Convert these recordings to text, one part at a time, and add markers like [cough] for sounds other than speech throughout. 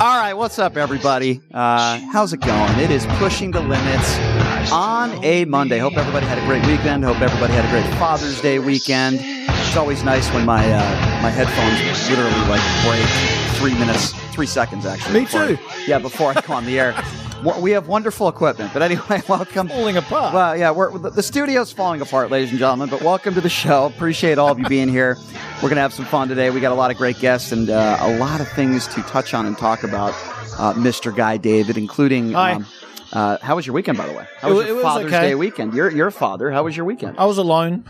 All right, what's up, everybody? Uh, how's it going? It is pushing the limits on a Monday. Hope everybody had a great weekend. Hope everybody had a great Father's Day weekend. It's always nice when my uh, my headphones literally like break three minutes, three seconds actually. Me before- too. Yeah, before I go on the air. [laughs] We have wonderful equipment, but anyway, [laughs] welcome. Falling apart. Well, yeah, we're, the studio's falling apart, ladies and gentlemen. But welcome to the show. Appreciate all of you being here. We're gonna have some fun today. We got a lot of great guests and uh, a lot of things to touch on and talk about. Uh, Mr. Guy David, including. Hi. Uh, how was your weekend, by the way? How It was wa- your it was Father's okay. Day weekend? You're, you're a father. How was your weekend? I was alone.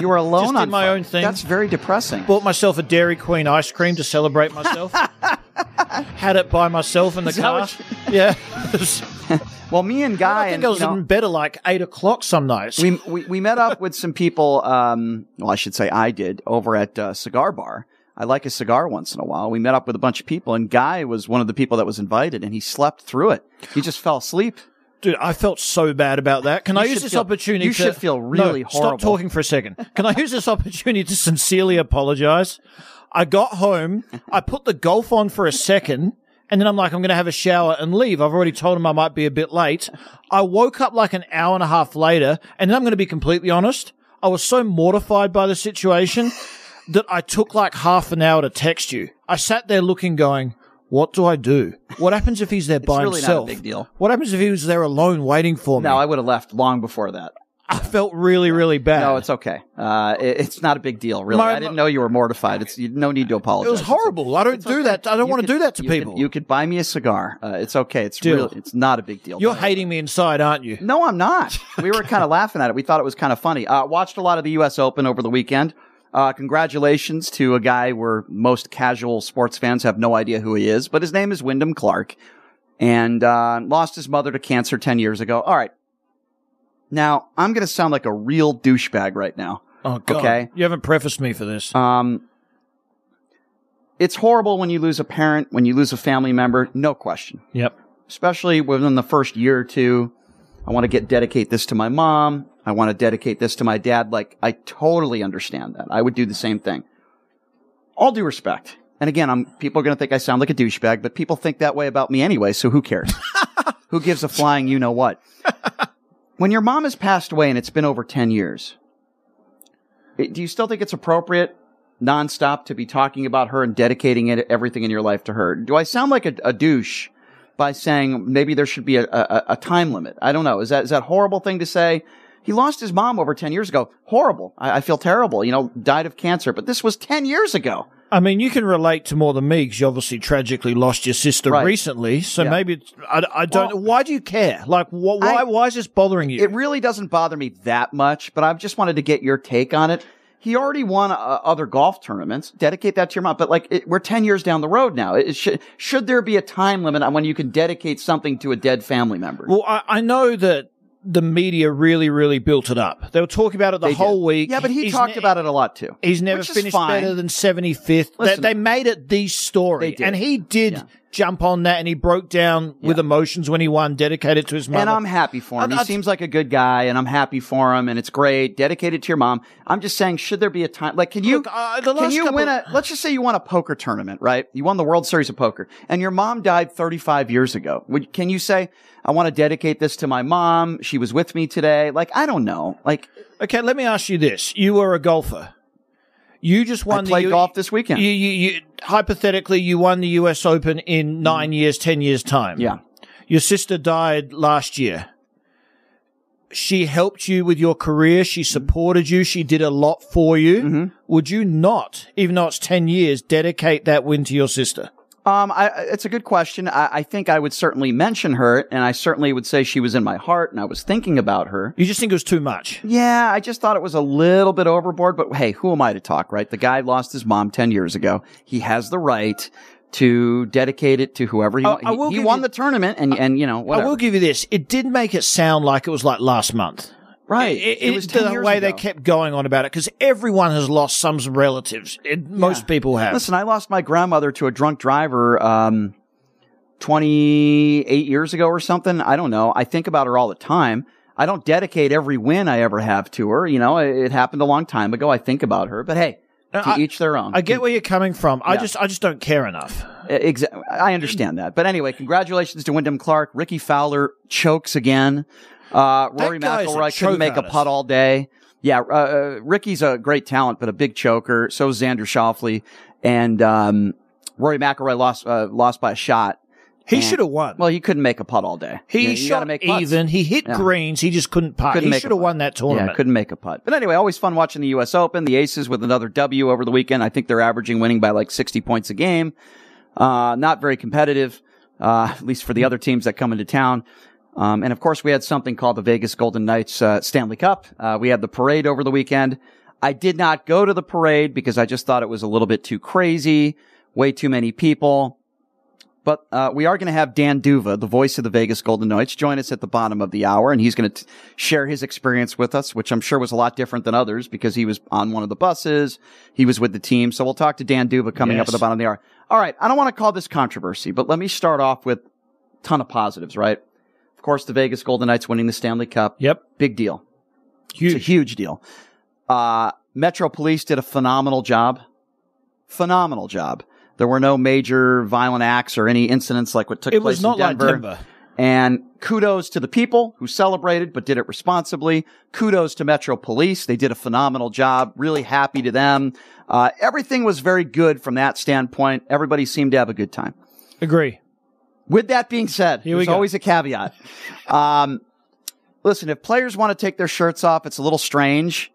You were alone [laughs] Just on did my Friday. own thing. That's very depressing. Bought myself a Dairy Queen ice cream to celebrate myself. [laughs] Had it by myself in the car. [laughs] Yeah. Well, me and Guy, I think and, I was you know, in bed at like eight o'clock some nights. we, we we met up with some people. Um, well, I should say I did over at uh, Cigar Bar. I like a cigar once in a while. We met up with a bunch of people, and Guy was one of the people that was invited, and he slept through it. He just fell asleep. Dude, I felt so bad about that. Can I use this feel- opportunity you to should feel really no, horrible. Stop talking for a second. Can I use this opportunity to sincerely apologize? I got home, I put the golf on for a second, and then I'm like, I'm going to have a shower and leave. I've already told him I might be a bit late. I woke up like an hour and a half later, and then I'm going to be completely honest. I was so mortified by the situation that I took like half an hour to text you. I sat there looking, going, what do I do? What happens if he's there by really not a himself? big deal. What happens if he was there alone waiting for me? No, I would have left long before that. I felt really, really bad. No, it's okay. Uh, it- it's not a big deal, really. My- I didn't know you were mortified. It's you, no need to apologize. It was horrible. I don't do okay. that. I don't You want to do that to you could- people. you could buy me a cigar. Uh, it's okay. It's Deal. real. It's not a big deal. You're hating me inside, aren't you? No, I'm not. We were kind of [laughs] laughing at it. We thought it was kind of funny. Uh, watched a lot of the U.S. Open over the weekend. Uh, congratulations to a guy where most casual sports fans have no idea who he is, but his name is Wyndham Clark, and uh, lost his mother to cancer ten years ago. All right. Now I'm going to sound like a real douchebag right now. Oh God! Okay. You haven't prefaced me for this. Um, it's horrible when you lose a parent, when you lose a family member, no question yep. especially within the first year or two. I want to get dedicate this to my mom. I want to dedicate this to my dad. Like, I totally understand that. I would do the same thing. All due respect. And again, I'm, people are going to think I sound like a douchebag, but people think that way about me anyway, so who cares? [laughs] who gives a flying you know what? when your mom has passed away and it's been over 10 years, eh, do you still think it's appropriate nonstop to be talking about her and dedicating it, everything in your life to her? Do I sound like a, a douche by saying maybe there should be a, a, a time limit? I don't know. Is that, is that a horrible thing to say? He lost his mom over 10 years ago. Horrible. I, I feel terrible. You know, died of cancer, but this was 10 years ago. I mean, you can relate to more than me because you obviously tragically lost your sister Right. recently. So Yeah. maybe I, I don't. Well- why do you care? Like, wh- why? I- why is this bothering you? It really doesn't bother me that much, but I just wanted to get your take on it. He already won uh, other golf tournaments. Dedicate that to your mom. But like, it, we're 10 years down the road now. It, should, should there be a time limit on when you can dedicate something to a dead family member? well, I, I know that the media really, really built it up. They were talking about it the They whole did. week. Yeah, but he He's talked ne- about it a lot too. He's never which is finished fine. better than 75th. They, Listen. they made it the story. They did. And he did Yeah. Jump on that and he broke down with emotions when he won, dedicated to his mom. And I'm happy for him. I- He seems like a good guy, and I'm happy for him, and it's great. Dedicated to your mom. I'm just saying, should there be a time? Like, can you Look, uh, can you win a? Let's just say you won a poker tournament, right? You won the World Series of Poker, and your mom died 35 years ago. Would can you say, I want to dedicate this to my mom? She was with me today. Like, I don't know. Like, Okay, let me ask you this. You were a golfer. You just won I played U- golf this weekend. You, you, you, hypothetically, you won the US Open in nine years, ten years time. Mm-hmm. yeah. Your sister died last year. She helped you with your career. She supported you. She did a lot for you. Mm-hmm. Would you not, even though it's 10 years, dedicate that win to your sister? Um, I, it's a good question. I, I think I would certainly mention her, and I certainly would say she was in my heart, and I was thinking about her. You just think it was too much. Yeah, I just thought it was a little bit overboard, but hey, who am I to talk, right? The guy lost his mom 10 years ago. He has the right to dedicate it to whoever he, I- wa- I will he, he won you- the tournament and and you know I will give you this. It did make it sound like it was like last month. Right. It, It was 10 the years way they kept going on about it because everyone has lost some relatives. It, Most people have. Listen, I lost my grandmother to a drunk driver um, 28 years ago or something. I don't know. I think about her all the time. I don't dedicate every win I ever have to her. You know, it, it happened a long time ago. I think about her, but hey, No, to I- each their own. I get where you're coming from. I just, I just don't care enough. Exa- I understand that. But anyway, congratulations to Wyndham Clark. Rickie Fowler chokes again. Uh, Rory McIlroy couldn't make a putt all day. Yeah, uh, uh, Rickie's a great talent, but a big choker. So is Xander Schauffele. And, um, Rory McIlroy lost, uh, lost by a shot. He And- should have won. Well, he couldn't make a putt all day. he You know, you shot make putts. even. He hit Yeah. greens. He just couldn't putt. Couldn't he should have won that tournament. Yeah, couldn't make a putt. But anyway, always fun watching the U.S. Open. The Aces with another W over the weekend. I think they're averaging winning by like 60 points a game. Uh, not very competitive, uh, [laughs] at least for the other teams that come into town. Um, and of course, we had something called the Vegas Golden Knights uh, Stanley Cup. Uh, we had the parade over the weekend. I did not go to the parade because I just thought it was a little bit too crazy, way too many people. But uh, we are going to have Dan D'Uva, the voice of the Vegas Golden Knights, join us at the bottom of the hour, and he's going to share his experience with us, which I'm sure was a lot different than others because he was on one of the buses, he was with the team. So we'll talk to Dan D'Uva coming up at the bottom of the hour. All right, I don't want to call this controversy, but let me start off with a ton of positives. Right, of course, the Vegas Golden Knights winning the Stanley Cup, Yep. big deal. Huge. It's a huge deal. Uh, Metro Police did a phenomenal job. Phenomenal job. There were no major violent acts or any incidents like what took It place was not in like Denver. Denver. And kudos to the people who celebrated but did it responsibly. Kudos to Metro Police. They did a phenomenal job. Really happy to them. Uh, everything was very good from that standpoint. Everybody seemed to have a good time. Agree. With that being said, Here there's go. always a caveat. um, listen, if players want to take their shirts off, it's a little strange.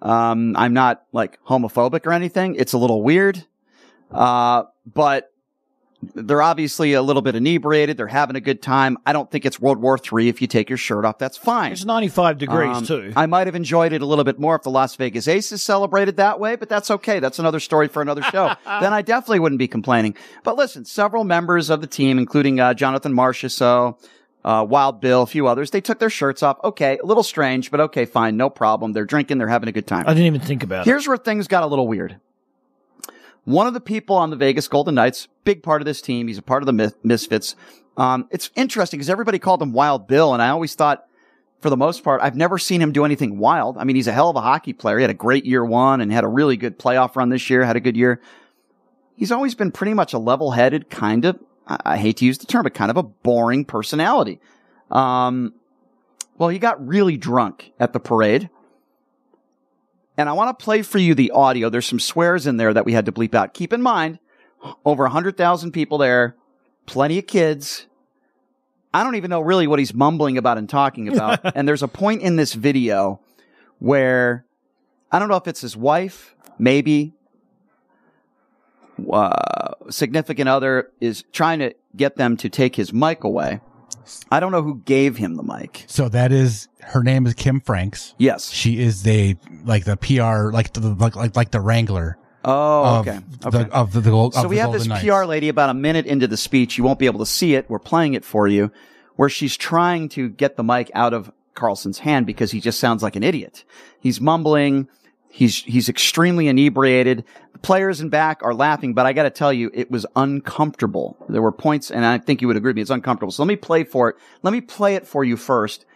Um, I'm not like homophobic or anything. It's a little weird. Uh, but they're obviously a little bit inebriated. They're having a good time. I don't think it's World War III if you take your shirt off. That's fine. It's 95 degrees Um, too. I might have enjoyed it a little bit more if the Las Vegas Aces celebrated that way, but that's okay. That's another story for another show. [laughs] then I definitely wouldn't be complaining. But listen, several members of the team, including uh, Jonathan Marchessault, uh, Wild Bill, a few others, they took their shirts off. Okay, a little strange, but okay, fine, no problem. They're drinking, they're having a good time. I didn't even think about it. Here's where things got a little weird. One of the people on the Vegas Golden Knights, big part of this team, he's a part of the Mis- Misfits. Um, it's interesting because everybody called him Wild Bill, and I always thought, for the most part, I've never seen him do anything wild. I mean, he's a hell of a hockey player. He had a great year one and had a really good playoff run this year, had a good year. He's always been pretty much a level headed, kind of, I, I hate to use the term, but kind of a boring personality. Um, well, he got really drunk at the parade. And I want to play for you the audio. There's some swears in there that we had to bleep out. Keep in mind, over 100,000 people there, plenty of kids. I don't even know really what he's mumbling about and talking about. [laughs] and there's a point in this video where I don't know if it's his wife, maybe, uh, significant other is trying to get them to take his mic away. I don't know who gave him the mic. So that is her name is Kim Franks. Yes. She is the like the PR like the like like, like the wrangler Oh, of okay. the of the, the. So we have this Golden PR lady about a minute into the speech. You won't be able to see it. We're playing it for you, where she's trying to get the mic out of Carlson's hand because he just sounds like an idiot. He's mumbling. He's he's extremely inebriated. The players in back are laughing, but I got to tell you, it was uncomfortable. There were points, and I think you would agree with me. It's uncomfortable. So let me play for it. Let me play it for you first,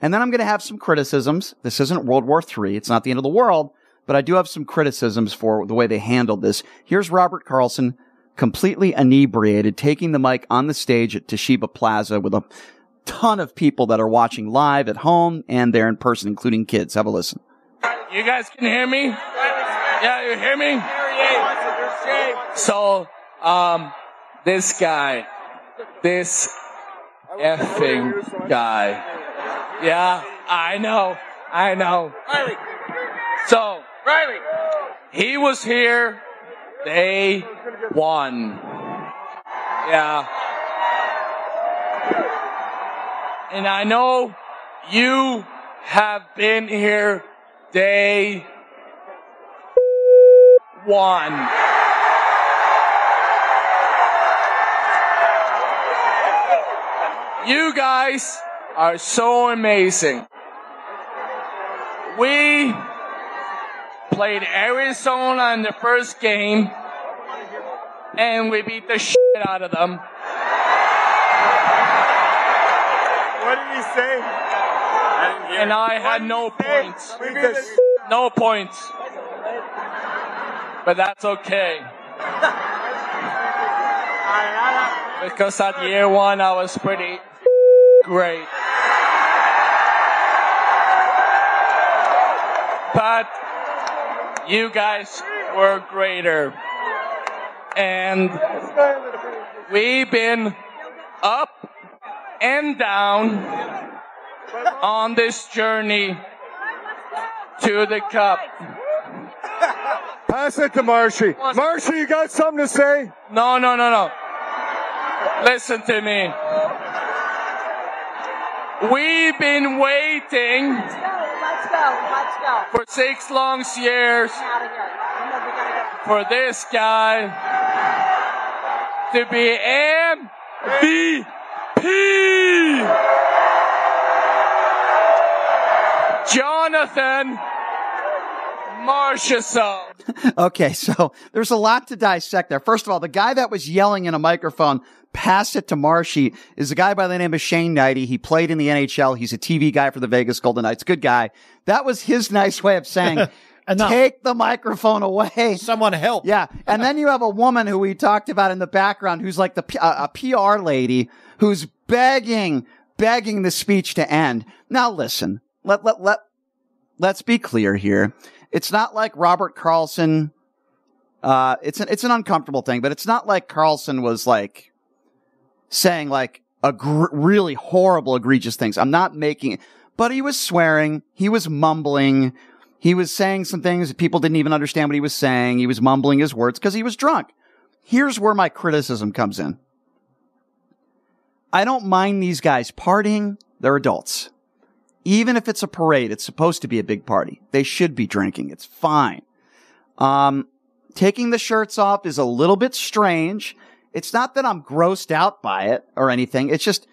and then I'm going to have some criticisms. This isn't World War III. It's not the end of the world, but I do have some criticisms for the way they handled this. Here's Robert Carlson, completely inebriated, taking the mic on the stage at Toshiba Plaza with a ton of people that are watching live at home and there in person, including kids. Have a listen. You guys can hear me? Yeah, you hear me? So, um, this guy, this effing guy. Yeah, I know, I know. Reilly. So, Reilly, he was here day one. Yeah. And I know you have been here Day one. You guys are so amazing. We played Arizona in the first game, and we beat the shit out of them. What did he say? I. And I had no points. [laughs] No points. But that's okay. Because at year one, I was pretty [laughs] great. But you guys were greater. And we've been up and down on this journey to the cup. Pass it to Marshy. Marshy, you got something to say? No, no, no, no. Listen to me. We've been waiting Let's go. Let's go. for six long years Out of here. Come on, we gotta go. for this guy to be MVP. Jonathan Marchessault. Okay, so there's a lot to dissect there. First of all, the guy that was yelling in a microphone, pass it to Marshy, is a guy by the name of Shane Hnidy. He played in the NHL. He's a TV guy for the Vegas Golden Knights. Good guy. That was his nice way of saying, [laughs] Enough. take the microphone away. Someone help. Yeah. And then you have a woman who we talked about in the background who's like the P- uh, a, a PR lady who's begging, begging the speech to end. Now listen, let, let, let, let's be clear here. It's not like Robert Carlson. Uh, it's an, it's an uncomfortable thing, but it's not like Carlson was like saying like a gr- really horrible, egregious things. I'm not making it, but he was swearing. He was mumbling. He was saying some things that people didn't even understand what he was saying. He was mumbling his words because he was drunk. Here's where my criticism comes in. I don't mind these guys partying. They're adults. Even if it's a parade, it's supposed to be a big party. They should be drinking. It's fine. Um, taking the shirts off is a little bit strange. It's not that I'm grossed out by it or anything. It's just,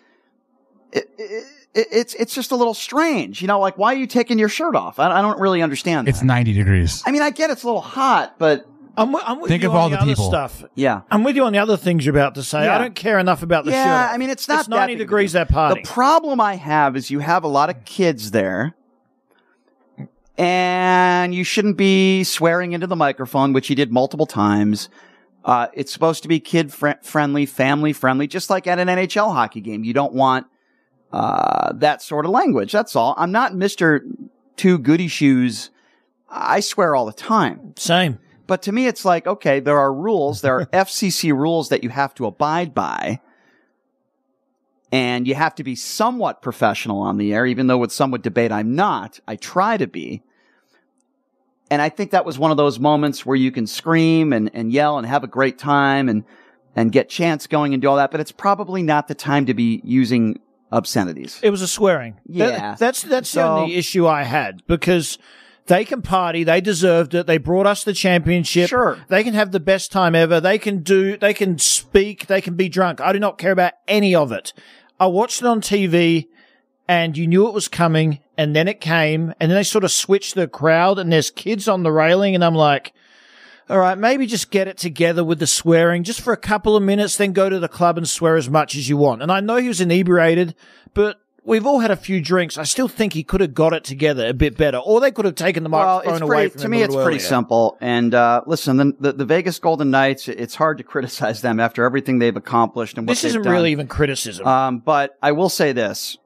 it, it, it, it's, it's just a little strange. You know, like, why are you taking your shirt off? I, I don't really understand that. It's 90 degrees. I mean, I get it's a little hot, but I'm, I'm with Think you of on all the, the other people. stuff. yeah. I'm with you on the other things you're about to say. Yeah. I don't care enough about the yeah, shirt. I mean, it's not It's that 90 big of a degrees deal. that party. The problem I have is you have a lot of kids there, and you shouldn't be swearing into the microphone, which you did multiple times. Uh, it's supposed to be kid fri friendly, family friendly, just like at an NHL hockey game. You don't want uh, that sort of language. That's all. I'm not Mister Two Goody Shoes. I swear all the time. Same. But to me, it's like, okay, there are rules. There are [laughs] FCC rules that you have to abide by. And you have to be somewhat professional on the air, even though with some would debate I'm not. I try to be. And I think that was one of those moments where you can scream and, and yell and have a great time and, and get chants going and do all that. But it's probably not the time to be using obscenities. It was a swearing. Yeah. That- that's that's the only issue I had because they can party, they deserved it. They brought us the championship. Sure. They can have the best time ever. They can do they can speak, they can be drunk. I do not care about any of it. I watched it on TV and you knew it was coming and then it came and then they sort of switched the crowd and there's kids on the railing and I'm like all right, maybe just get it together with the swearing just for a couple of minutes, then go to the club and swear as much as you want. And I know he was inebriated, but we've all had a few drinks. I still think he could have got it together a bit better, or they could have taken the Well, microphone it's away pretty, from to me, it's pretty earlier. simple. And uh, listen, the, the the Vegas Golden Knights, it's hard to [laughs] criticize them after everything they've accomplished and what This they've done. This isn't done. really even criticism. Um, but I will say this: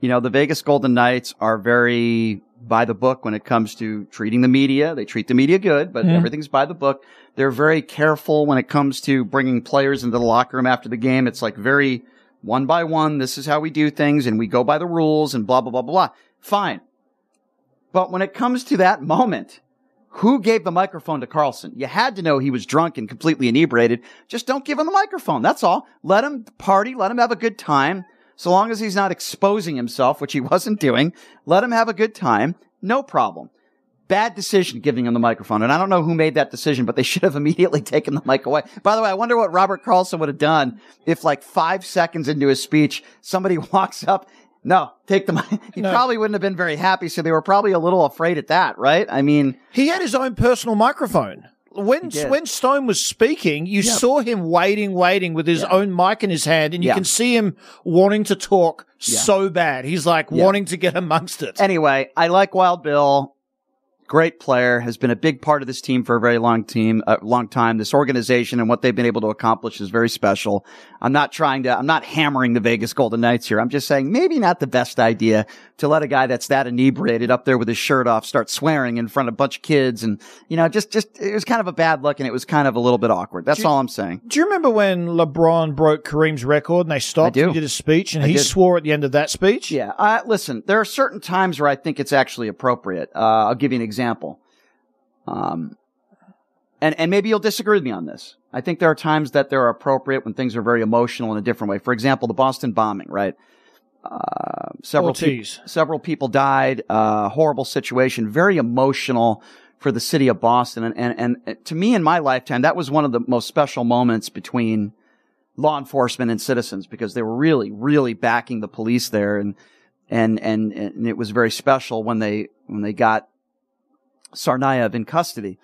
you know, the Vegas Golden Knights are very by the book when it comes to treating the media. They treat the media good, but Mhm. everything's by the book. They're very careful when it comes to bringing players into the locker room after the game. It's like very one by one. This is how we do things, and we go by the rules, and blah blah blah blah. Fine. But when it comes to that moment, who gave the microphone to Carlson? You had to know he was drunk and completely inebriated. Just don't give him the microphone. That's all. Let him party. Let him have a good time. So long as he's not exposing himself, which he [laughs] wasn't doing, let him have a good time. No problem. Bad decision giving him the microphone. And I don't know who made that decision, but they [laughs] should have immediately taken the mic away. By the way, I wonder what Robert Carlson would have done if like five seconds into his speech, somebody [laughs] walks up. No, take the mic. He No. probably wouldn't have been very happy. So they were probably a little afraid at that, right? I mean, He had his own personal microphone. When when Stone was speaking, you Yep. saw him waiting, waiting with his Yeah. own mic in his hand, and you Yeah. can see him wanting to talk so bad. He's like wanting to get amongst it. anyway, I like Wild Bill. Great player, has been a big part of this team for a very long team, a long time. This organization and what they've been able to accomplish is very special. I'm not trying to, I'm not hammering the Vegas Golden Knights here. I'm just saying maybe not the best idea to let a guy that's that inebriated up there with his shirt off start swearing in front of a bunch of kids. And, you know, just, just, it was kind of a bad look and it was kind of a little bit awkward. That's all I'm saying. Do you remember when LeBron broke Kareem's record and they stopped and he did a speech and I he did. swore at the end of that speech? Yeah. Uh, listen, there are certain times where I think it's actually appropriate. Uh, I'll give you an example. Um, and, and maybe you'll disagree with me on this. I think there are times that they're appropriate when things are very emotional in a different way. For example, the Boston bombing, right? Uh, several peop- Ortiz. several people died. Uh, horrible situation. Very emotional for the city of Boston. And, and, and to me in my lifetime, that was one of the most special moments between law enforcement and citizens because they were really, really backing the police there. And, and, and, and it was very special when they, when they got Tsarnaev in custody.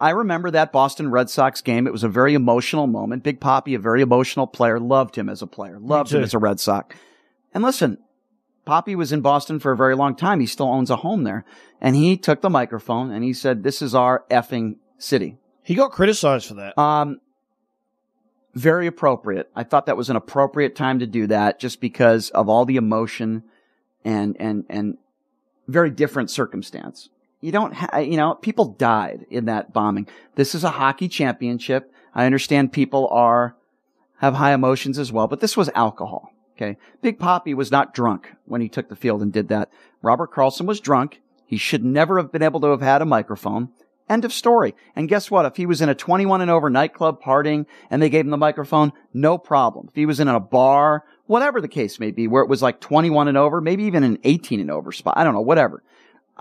I remember that Boston Red Sox game. It was a very emotional moment. Big Poppy, a very emotional player, loved him as a player, loved him as a Red Sox. And listen, Poppy was in Boston for a very long time. He still owns a home there. And he took the microphone and he said, this is our effing city. He got criticized for that. Um, very appropriate. I thought that was an appropriate time to do that just because of all the emotion and, and, and very different circumstance. You don't, ha- you know, people died in that bombing. This is a hockey championship. I understand people are, have high emotions as well, but this was alcohol. Okay. Big Poppy was not drunk when he took the field and did that. Robert Carlson was drunk. He should never have been able to have had a microphone. End of story. And guess what? If he was in a 21 and over nightclub partying and they gave him the microphone, no problem. If he was in a bar, whatever the case may be, where it was like 21 and over, maybe even an 18 and over spot, I don't know, whatever.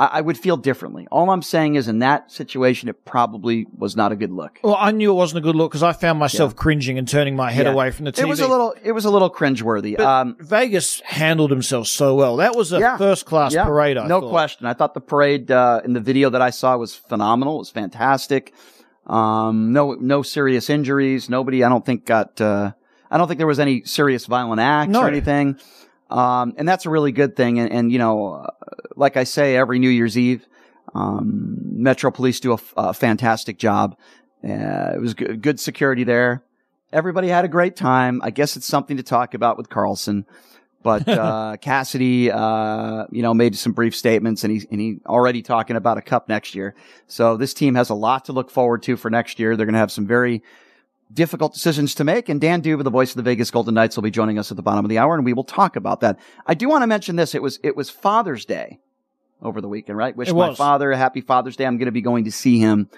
I, I would feel differently. All I'm saying is in that situation, it probably was not a good look. Well, I knew it wasn't a good look because I found myself cringing and turning my head Yeah. away from the TV. It was a little, it was a little cringeworthy. But um, Vegas handled himself so well. That was a Yeah. first class Yeah, parade. I no thought. question. I thought the parade uh, in the video that I saw was phenomenal. It was fantastic. Um, no, no serious injuries. Nobody, I don't think got. Uh, I don't think there was any serious violent acts No. or anything. Um, and that's a really good thing. And, and you know, uh, like I say, every New Year's Eve, um, Metro Police do a, f- a fantastic job. Uh, it was good, good security there. Everybody had a great time. I guess it's something to talk about with Carlson. But [laughs] uh, Cassidy, uh, you know, made some brief statements, and he and he already talking about a cup next year. So this team has a lot to look forward to for next year. They're going to have some very difficult decisions to make. And Dan D'Uva, the voice of the Vegas Golden Knights, will be joining us at the bottom of the hour, and we will talk about that. I do want to mention this. It was it was Father's Day over the weekend, right? Wish my father a happy Father's Day. I'm going to be going to see him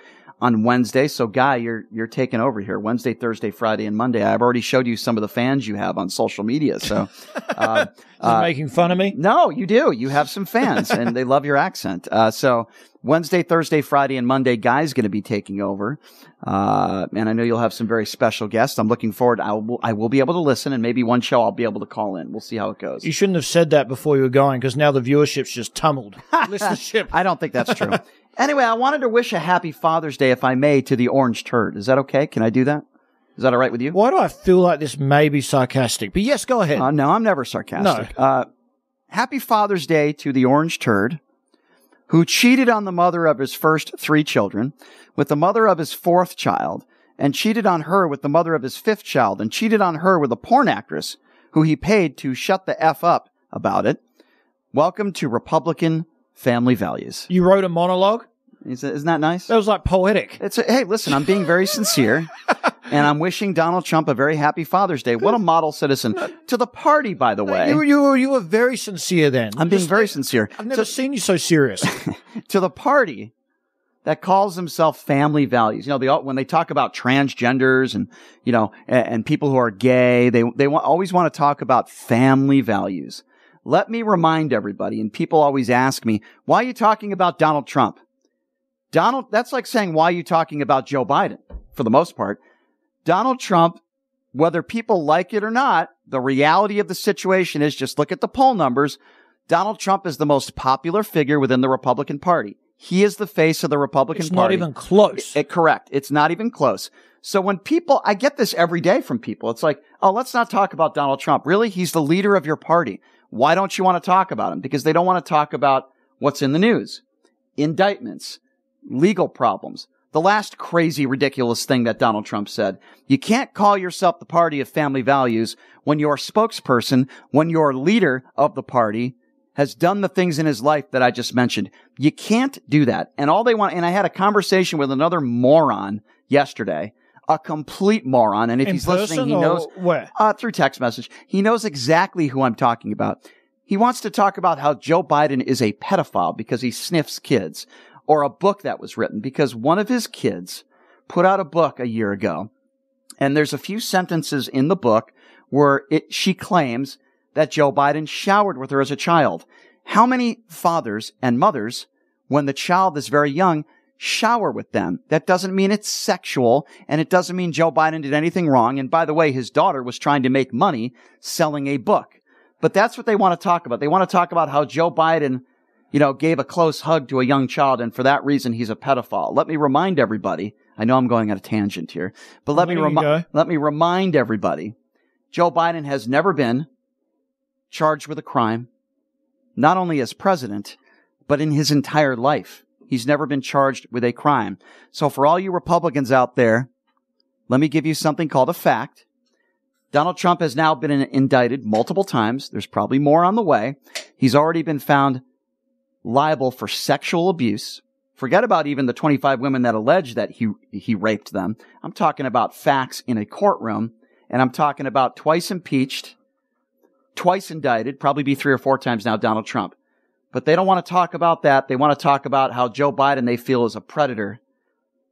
on Wednesday. So, Guy, you're you're taking over here Wednesday, Thursday, Friday, and Monday. I've already showed you some of the fans you have on social media. So, [laughs] uh, he making fun of me? no, you do. You have some fans, and they love your accent. Uh, so Wednesday, Thursday, Friday, and Monday, Guy's going to be taking over. Uh, and I know you'll have some very special guests. I'm looking forward. I will, I will be able to listen, and maybe one show I'll be able to call in. We'll see how it goes. You shouldn't have said that before you were going because now the viewership's just tumbled. [laughs] Listenership. I don't think that's true. Anyway, I wanted to wish a happy Father's Day, if I may, to the Orange Turd. Is that okay? Can I do that? Is that all right with you? Why do I feel like this may be sarcastic? But yes, go ahead. Uh, no, I'm never sarcastic. Uh, happy Father's Day to the Orange Turd, who cheated on the mother of his first three children, with the mother of his fourth child, and cheated on her with the mother of his fifth child, and cheated on her with a porn actress who he paid to shut the F up about it. Welcome to Republican family values. you wrote a monologue? Isn't isn't that nice? That was like poetic. It's a, hey, listen, I'm being very sincere, [laughs] and I'm wishing Donald Trump a very happy Father's Day. What a model citizen to the party, by the way. You, you, were, you were very sincere then. I'm being Just- very sincere. I've never seen you so serious. [laughs] to the party that calls themselves family values. You know, they all, when they talk about transgenders and you know and, and people who are gay, they they want, always want to talk about family values. Let me remind everybody, and people always ask me, why are you talking about Donald Trump? Donald, that's like saying, why are you talking about Joe Biden? For the most part, Donald Trump, whether people like it or not, the reality of the situation is just look at the poll numbers. Donald Trump is the most popular figure within the Republican Party. He is the face of the Republican It's not Party. even close. It, correct. It's not even close. So when people, I get this every day from people. It's like, oh, let's not talk about Donald Trump. Really? He's the leader of your party. Why don't you want to talk about them? Because they don't want to talk about what's in the news. Indictments, legal problems. The last crazy, ridiculous thing that Donald Trump said. You can't call yourself the party of family values when your spokesperson, when your leader of the party has done the things in his life that I just mentioned. You can't do that. And all they want, and I had a conversation with another moron yesterday, a complete moron. And if In he's listening, he knows where? uh, through text message. He knows exactly who I'm talking about. He wants to talk about how Joe Biden is a pedophile because he sniffs kids or a book that was written because one of his kids put out a book a year ago. And there's a few sentences in the book where it, she claims that Joe Biden showered with her as a child. How many fathers and mothers, when the child is very young, shower with them? That doesn't mean it's sexual, and it doesn't mean Joe Biden did anything wrong. And by the way, his daughter was trying to make money selling a book. But that's what they want to talk about. They want to talk about how Joe Biden, you know, gave a close hug to a young child, and for that reason, he's a pedophile. Let me remind everybody. I know I'm going on a tangent here, but let me remind let me remind everybody. Joe Biden has never been charged with a crime, not only as president, but in his entire life. He's never been charged with a crime. So for all you Republicans out there, let me give you something called a fact. Donald Trump has now been indicted multiple times. There's probably more on the way. He's already been found liable for sexual abuse. Forget about even the 25 women that allege that he, he raped them. I'm talking about facts in a courtroom and I'm talking about twice impeached, twice indicted, probably be three or four times now, Donald Trump. But they don't want to talk about that. They want to talk about how Joe Biden they feel is a predator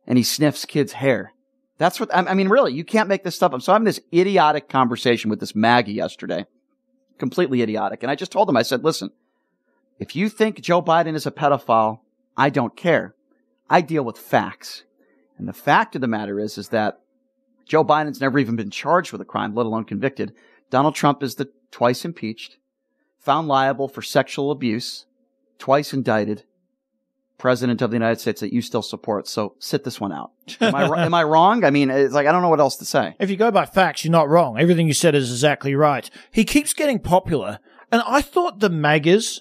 and he sniffs kids' hair. That's what, I mean, really, you can't make this stuff up. So I'm having this idiotic conversation with this Maggie yesterday. Completely idiotic. And I just told him, I said, listen, if you think Joe Biden is a pedophile, I don't care. I deal with facts. And the fact of the matter is, is that Joe Biden's never even been charged with a crime, let alone convicted. Donald Trump is the twice impeached, found liable for sexual abuse, twice indicted president of the United States that you still support. So sit this one out. Am I, am I wrong? I mean, it's like, I don't know what else to say. If you go by facts, you're not wrong. Everything you said is exactly right. He keeps getting popular, and I thought the MAGAs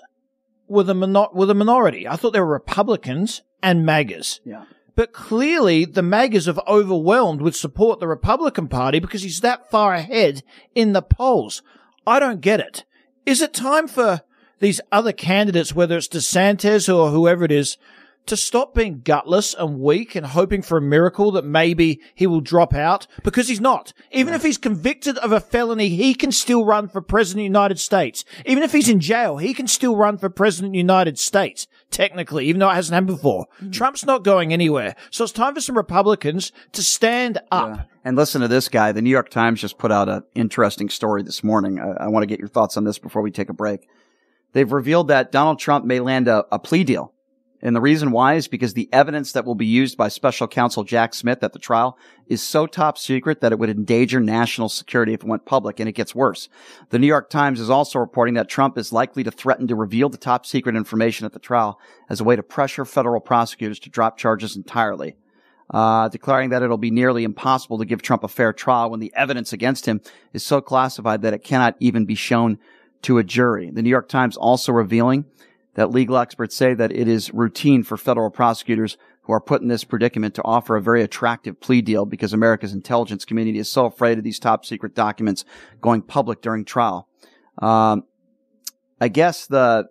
were the minor- were the minority. I thought there were Republicans and MAGAs. Yeah. But clearly, the MAGAs have overwhelmed with support the Republican Party because he's that far ahead in the polls. I don't get it. Is it time for these other candidates, whether it's DeSantis or whoever it is, to stop being gutless and weak and hoping for a miracle that maybe he will drop out? Because he's not. Even if he's convicted of a felony, he can still run for president of the United States. Even if he's in jail, he can still run for president of the United States, technically, even though it hasn't happened before. Mm-hmm. Trump's not going anywhere. So it's time for some Republicans to stand up. And listen to this guy. The New York Times just put out an interesting story this morning. I, I want to get your thoughts on this before we take a break. They've revealed that Donald Trump may land a, a plea deal. And the reason why is because the evidence that will be used by special counsel Jack Smith at the trial is so top secret that it would endanger national security if it went public, and it gets worse. The New York Times is also reporting that Trump is likely to threaten to reveal the top secret information at the trial as a way to pressure federal prosecutors to drop charges entirely. Uh, declaring that it'll be nearly impossible to give Trump a fair trial when the evidence against him is so classified that it cannot even be shown to a jury. The New York Times also revealing that legal experts say that it is routine for federal prosecutors who are put in this predicament to offer a very attractive plea deal because America's intelligence community is so afraid of these top secret documents going public during trial. Um, I guess the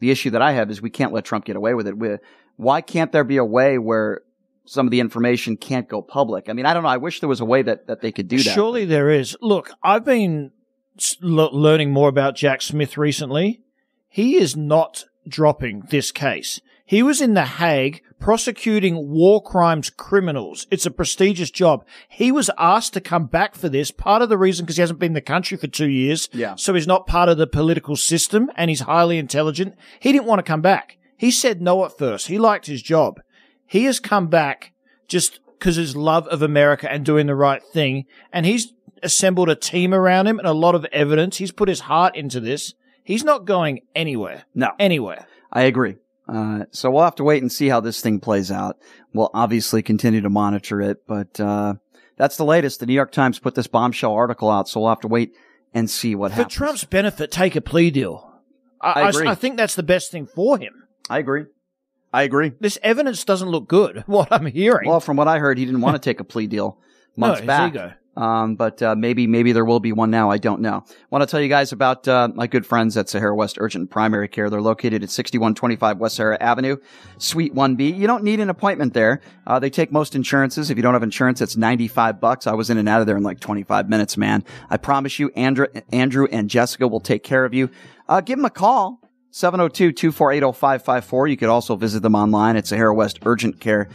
the issue that I have is we can't let Trump get away with it. We, why can't there be a way where some of the information can't go public? I mean, I don't know. I wish there was a way that, that they could do that. Surely there is. Look, I've been learning more about Jack Smith recently. He is not dropping this case. He was in The Hague prosecuting war crimes criminals. It's a prestigious job. He was asked to come back for this. Part of the reason because he hasn't been in the country for two years. Yeah. So he's not part of the political system and he's highly intelligent. He didn't want to come back. He said no at first. He liked his job. He has come back just because his love of America and doing the right thing. And he's assembled a team around him and a lot of evidence. He's put his heart into this. He's not going anywhere. No. Anywhere. I agree. Uh, so we'll have to wait and see how this thing plays out. We'll obviously continue to monitor it, but uh, that's the latest. The New York Times put this bombshell article out, so we'll have to wait and see what For happens. For Trump's benefit, take a plea deal. I, I I- agree. I think that's the best thing for him. I agree. I agree. This evidence doesn't look good, [laughs] what I'm hearing. Well, from what I heard, he didn't want to [laughs] take a plea deal No, months his back. ego. Um, but uh, maybe maybe there will be one now. I don't know. Want to tell you guys about uh, my good friends at Sahara West Urgent Primary Care. They're located at 6125 West Sahara Avenue, Suite 1B. You don't need an appointment there. Uh, they take most insurances. If you don't have insurance, it's 95 bucks. I was in and out of there in like 25 minutes, man. I promise you, Andrew, Andrew and Jessica will take care of you. Uh, give them a call. 702-248-0554. You could also visit them online at Sahara West Urgent Care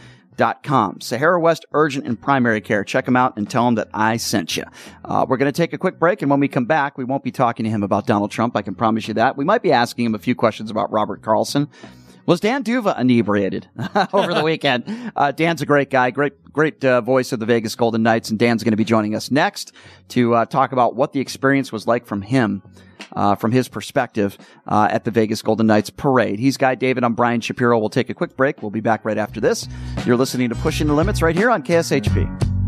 com. Sahara West Urgent and Primary Care. Check them out and tell them that I sent you. Uh, we're going to take a quick break, and when we come back, we won't be talking to him about Donald Trump. I can promise you that. We might be asking him a few questions about Robert Carlson. Was Dan D'Uva inebriated [laughs] over the weekend? Uh, Dan's a great guy, great, great uh, voice of the Vegas Golden Knights, and Dan's going to be joining us next to uh, talk about what the experience was like from him uh, from his perspective uh, at the Vegas Golden Knights parade. He's Guy David. I'm Brian Shapiro. We'll take a quick break. We'll be back right after this. You're listening to Pushing the Limits right here on KSHP.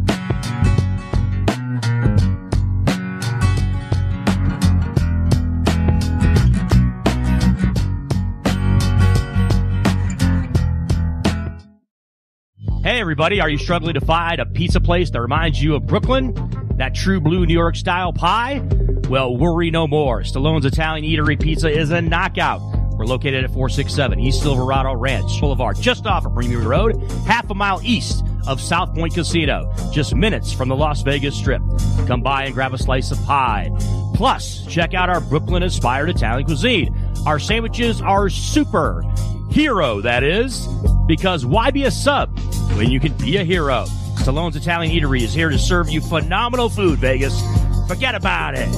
Hey everybody, are you struggling to find a pizza place that reminds you of Brooklyn? That true blue New York style pie? Well, worry no more. Stallone's Italian Eatery Pizza is a knockout. We're located at 467 East Silverado Ranch Boulevard, just off of Premier Road, half a mile east of South Point Casino, just minutes from the Las Vegas Strip. Come by and grab a slice of pie. Plus, check out our Brooklyn inspired Italian cuisine. Our sandwiches are super. Hero, that is. Because why be a sub when you can be a hero? Stallone's Italian Eatery is here to serve you phenomenal food, Vegas. Forget about it.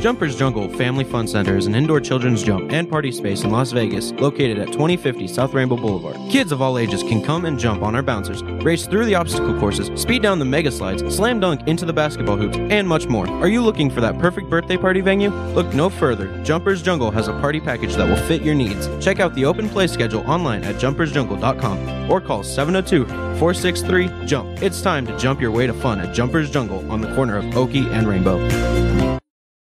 Jumpers Jungle Family Fun Center is an indoor children's jump and party space in Las Vegas, located at 2050 South Rainbow Boulevard. Kids of all ages can come and jump on our bouncers, race through the obstacle courses, speed down the mega slides, slam dunk into the basketball hoops, and much more. Are you looking for that perfect birthday party venue? Look no further. Jumpers Jungle has a party package that will fit your needs. Check out the open play schedule online at jumpersjungle.com or call 702 463 JUMP. It's time to jump your way to fun at Jumpers Jungle on the corner of Oakey and Rainbow.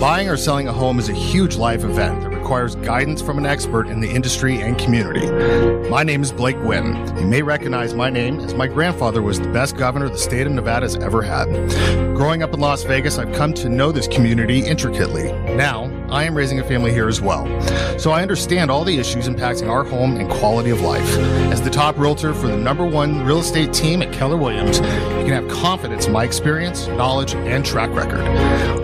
Buying or selling a home is a huge life event that requires guidance from an expert in the industry and community. My name is Blake Guinn. You may recognize my name as my grandfather was the best governor the state of Nevada has ever had. Growing up in Las Vegas, I've come to know this community intricately. Now, I am raising a family here as well. So I understand all the issues impacting our home and quality of life. As the top realtor for the number one real estate team at Keller Williams, you can have confidence in my experience, knowledge, and track record.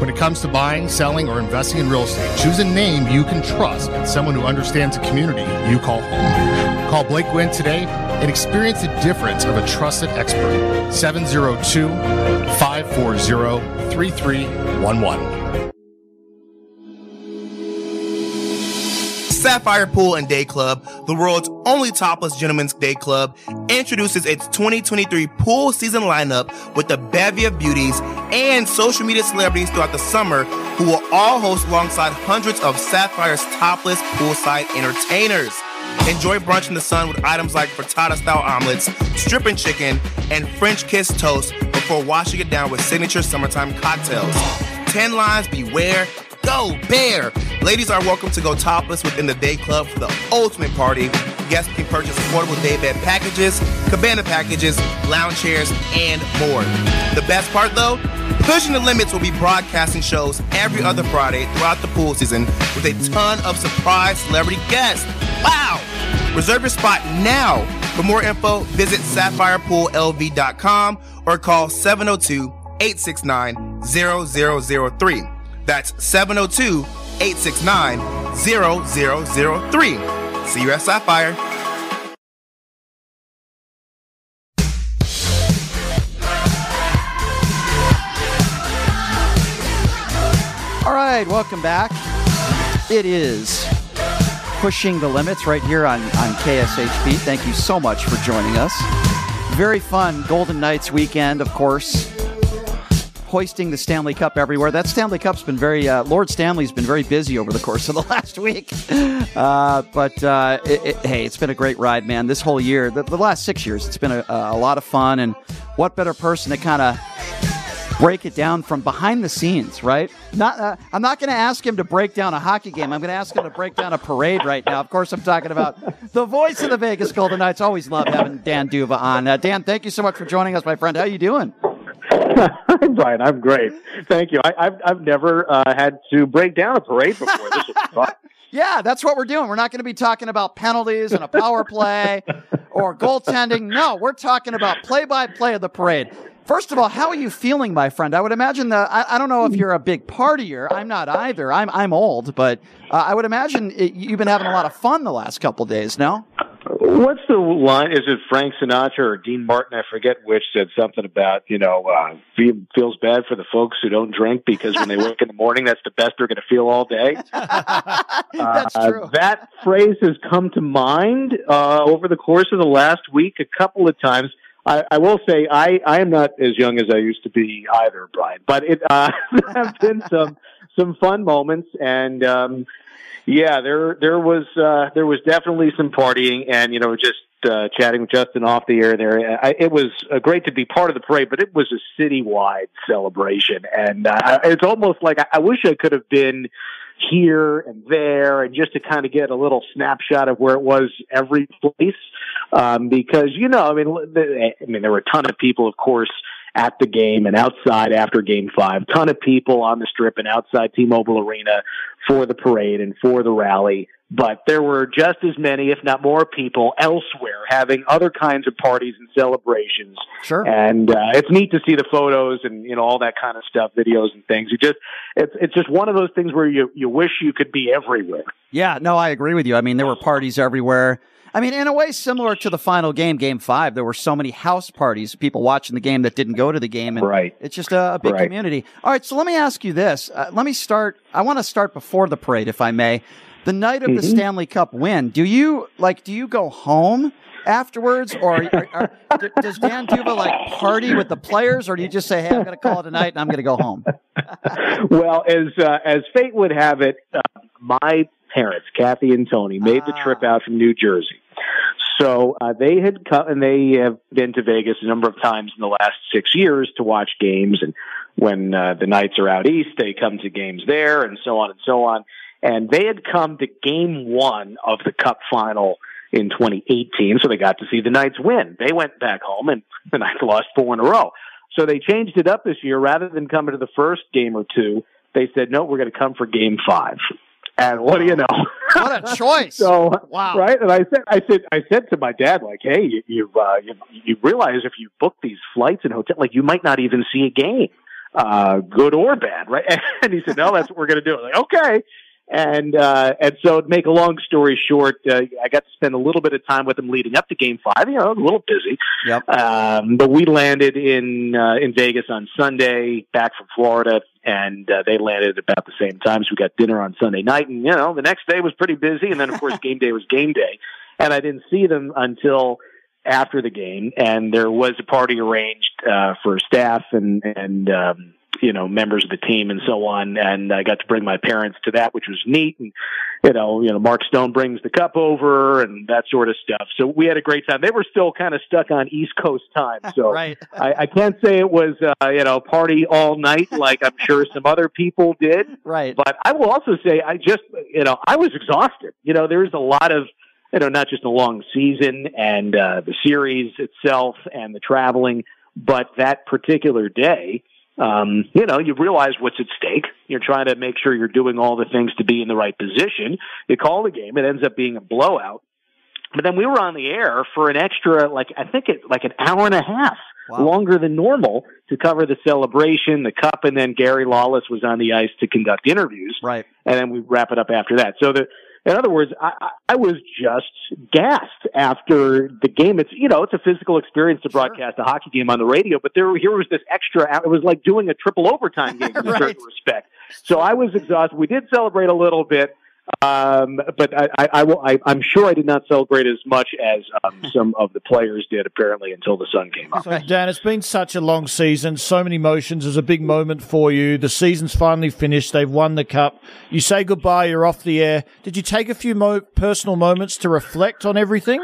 When it comes to buying, selling, or investing in real estate, choose a name you can trust and someone who understands the community you call home. Call Blake Guinn today and experience the difference of a trusted expert. 702 540 3311. Sapphire Pool and Day Club, the world's only topless gentlemen's day club, introduces its 2023 pool season lineup with a bevy of beauties and social media celebrities throughout the summer who will all host alongside hundreds of Sapphire's topless poolside entertainers. Enjoy brunch in the sun with items like frittata style omelets, stripping chicken, and French kiss toast before washing it down with signature summertime cocktails. 10 lines, beware, go bear! Ladies are welcome to go topless within the day club for the ultimate party. Guests can purchase affordable day bed packages, cabana packages, lounge chairs, and more. The best part though, Pushing the Limits will be broadcasting shows every other Friday throughout the pool season with a ton of surprise celebrity guests. Wow! Reserve your spot now. For more info, visit sapphirepool.lv.com or call 702 869 0003. That's 702 869 0003. See you at Sapphire. All right, welcome back. It is pushing the limits right here on, on KSHP. Thank you so much for joining us. Very fun Golden Knights weekend, of course. Hoisting the Stanley Cup everywhere. That Stanley Cup's been very, uh, Lord Stanley's been very busy over the course of the [laughs] last week. Uh, but uh, it, it, hey, it's been a great ride, man. This whole year, the, the last six years, it's been a, a lot of fun. And what better person to kind of break it down from behind the scenes, right? Not, uh, I'm not going to ask him to break down a hockey game. I'm going to ask him to break down a parade right now. Of course, I'm talking about the voice of the Vegas Golden Knights. Always love having Dan D'Uva on. Uh, Dan, thank you so much for joining us, my friend. How are you doing? [laughs] Brian. I'm great. Thank you. I, have I've never uh, had to break down a parade before. This fun. [laughs] Yeah, that's what we're doing. We're not going to be talking about penalties and a power play or goaltending. No, we're talking about play by play of the parade. First of all, how are you feeling, my friend? I would imagine that I, I don't know if you're a big partier. I'm not either. I'm I'm old, but uh, I would imagine it, you've been having a lot of fun the last couple days. No. What's the line? Is it Frank Sinatra or Dean Martin? I forget which said something about you know uh, feel, feels bad for the folks who don't drink because when they wake in the morning, that's the best they're going to feel all day. [laughs] that's uh, true. That phrase has come to mind uh, over the course of the last week a couple of times. I, I will say I, I am not as young as I used to be either, Brian. But it uh, [laughs] there have been some some fun moments, and um, yeah, there there was uh, there was definitely some partying, and you know just uh, chatting with Justin off the air there. I, it was uh, great to be part of the parade, but it was a citywide celebration, and uh, it's almost like I, I wish I could have been here and there and just to kind of get a little snapshot of where it was every place. Um, because, you know, I mean, I mean, there were a ton of people, of course, at the game and outside after game five, ton of people on the strip and outside T-Mobile Arena for the parade and for the rally. But there were just as many, if not more people elsewhere having other kinds of parties and celebrations. Sure. And, uh, it's neat to see the photos and, you know, all that kind of stuff, videos and things. You just, it's, it's just one of those things where you, you wish you could be everywhere. Yeah, no, I agree with you. I mean, there were parties everywhere. I mean, in a way, similar to the final game, Game Five, there were so many house parties, people watching the game that didn't go to the game, and right. it's just a, a big Right. community. All right, so let me ask you this. Uh, let me start. I want to start before the parade, if I may. The night of the Mhm. Stanley Cup win, do you like? Do you go home afterwards, or are, are, [laughs] d- does Dan D'Uva like party with the players, or do you just say, "Hey, I'm going to call it a night and I'm going to go home"? [laughs] well, as uh, as fate would have it, uh, my parents, Kathy and Tony, made the trip out from New Jersey. So uh, they had come, and they have been to Vegas a number of times in the last six years to watch games. And when uh, the Knights are out east, they come to games there, and so on and so on. And they had come to Game One of the Cup Final in 2018, so they got to see the Knights win. They went back home, and the Knights [laughs] lost four in a row. So they changed it up this year. Rather than coming to the first game or two, they said, no, we're going to come for game five. And what do you know? [laughs] What a [laughs] choice! so wow, right? And I said, I said, I said to my dad, like, hey, you you, uh, you, you realize if you book these flights and hotel, like, you might not even see a game, uh, good or bad, right? [laughs] And he said, no, that's what we're going to do. I'm like, okay. And uh, and so, to make a long story short, uh, I got to spend a little bit of time with them leading up to Game Five. You know, a little busy. Yep. Um, but we landed in uh, in Vegas on Sunday, back from Florida, and uh, they landed about the same time. So we got dinner on Sunday night, and you know, the next day was pretty busy, and then of course [laughs] game day was game day, and I didn't see them until after the game, and there was a party arranged uh, for staff and and um, you know members of the team and so on, and I got to bring my parents to that, which was neat. And you know, you know, Mark Stone brings the cup over and that sort of stuff. So we had a great time. They were still kind of stuck on East Coast time, [laughs] so Right. I, I can't say it was uh, you know party all night like I'm sure some other people did. [laughs] Right. But I will also say I just you know I was exhausted. You know, there's a lot of you know not just a long season and uh, the series itself and the traveling, but that particular day. Um, you know, you realize what's at stake. You're trying to make sure you're doing all the things to be in the right position. You call the game. It ends up being a blowout. But then we were on the air for an extra, like, I think it, like an hour and a half longer than normal to cover the celebration, the cup, and then Gary Lawless was on the ice to conduct interviews. Right. And then we wrap it up after that. So the, in other words, I, I was just gassed after the game. It's, you know, it's a physical experience to broadcast a hockey game on the radio, but there, here was this extra, it was like doing a triple overtime game [laughs] in a certain respect. So I was exhausted. We did celebrate a little bit. Um, but I, I, I will, I, I'm sure I did not celebrate as much as um, [laughs] some of the players did apparently until the sun came up. So, Dan, it's been such a long season, so many emotions. It's a big moment for you. The season's finally finished. They've won the cup. You say goodbye. You're off the air. Did you take a few mo- personal moments to reflect on everything?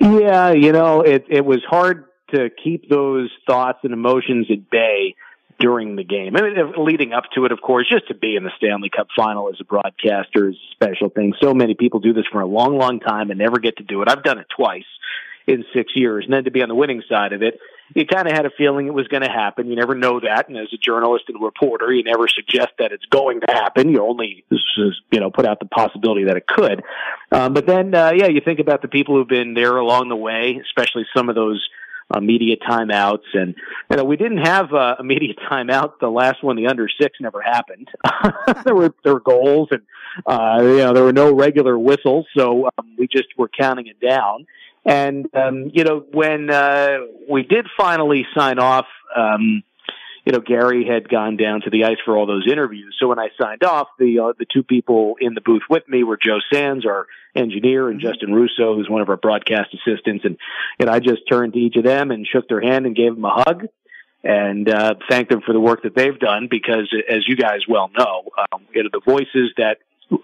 Yeah, you know, it it was hard to keep those thoughts and emotions at bay during the game. I mean, leading up to it, of course, just to be in the Stanley Cup final as a broadcaster is a special thing. So many people do this for a long, long time and never get to do it. I've done it twice in six years. And then to be on the winning side of it, you kind of had a feeling it was going to happen. You never know that. And as a journalist and reporter, you never suggest that it's going to happen. You only, you know, put out the possibility that it could. Um, but then, uh, yeah, you think about the people who've been there along the way, especially some of those uh, media timeouts. And, you know, we didn't have uh, a media [laughs] timeout. The last one, the under six, never happened. [laughs] there were, there were goals and, uh, you know, there were no regular whistles. So um, we just were counting it down. And, um, you know, when, uh, we did finally sign off, um, you know, Gary had gone down to the ice for all those interviews. So when I signed off, the uh, the two people in the booth with me were Joe Sands, our engineer, and Justin Russo, who's one of our broadcast assistants. And and I just turned to each of them and shook their hand and gave them a hug and uh, thanked them for the work that they've done. Because as you guys well know, um, you know the voices that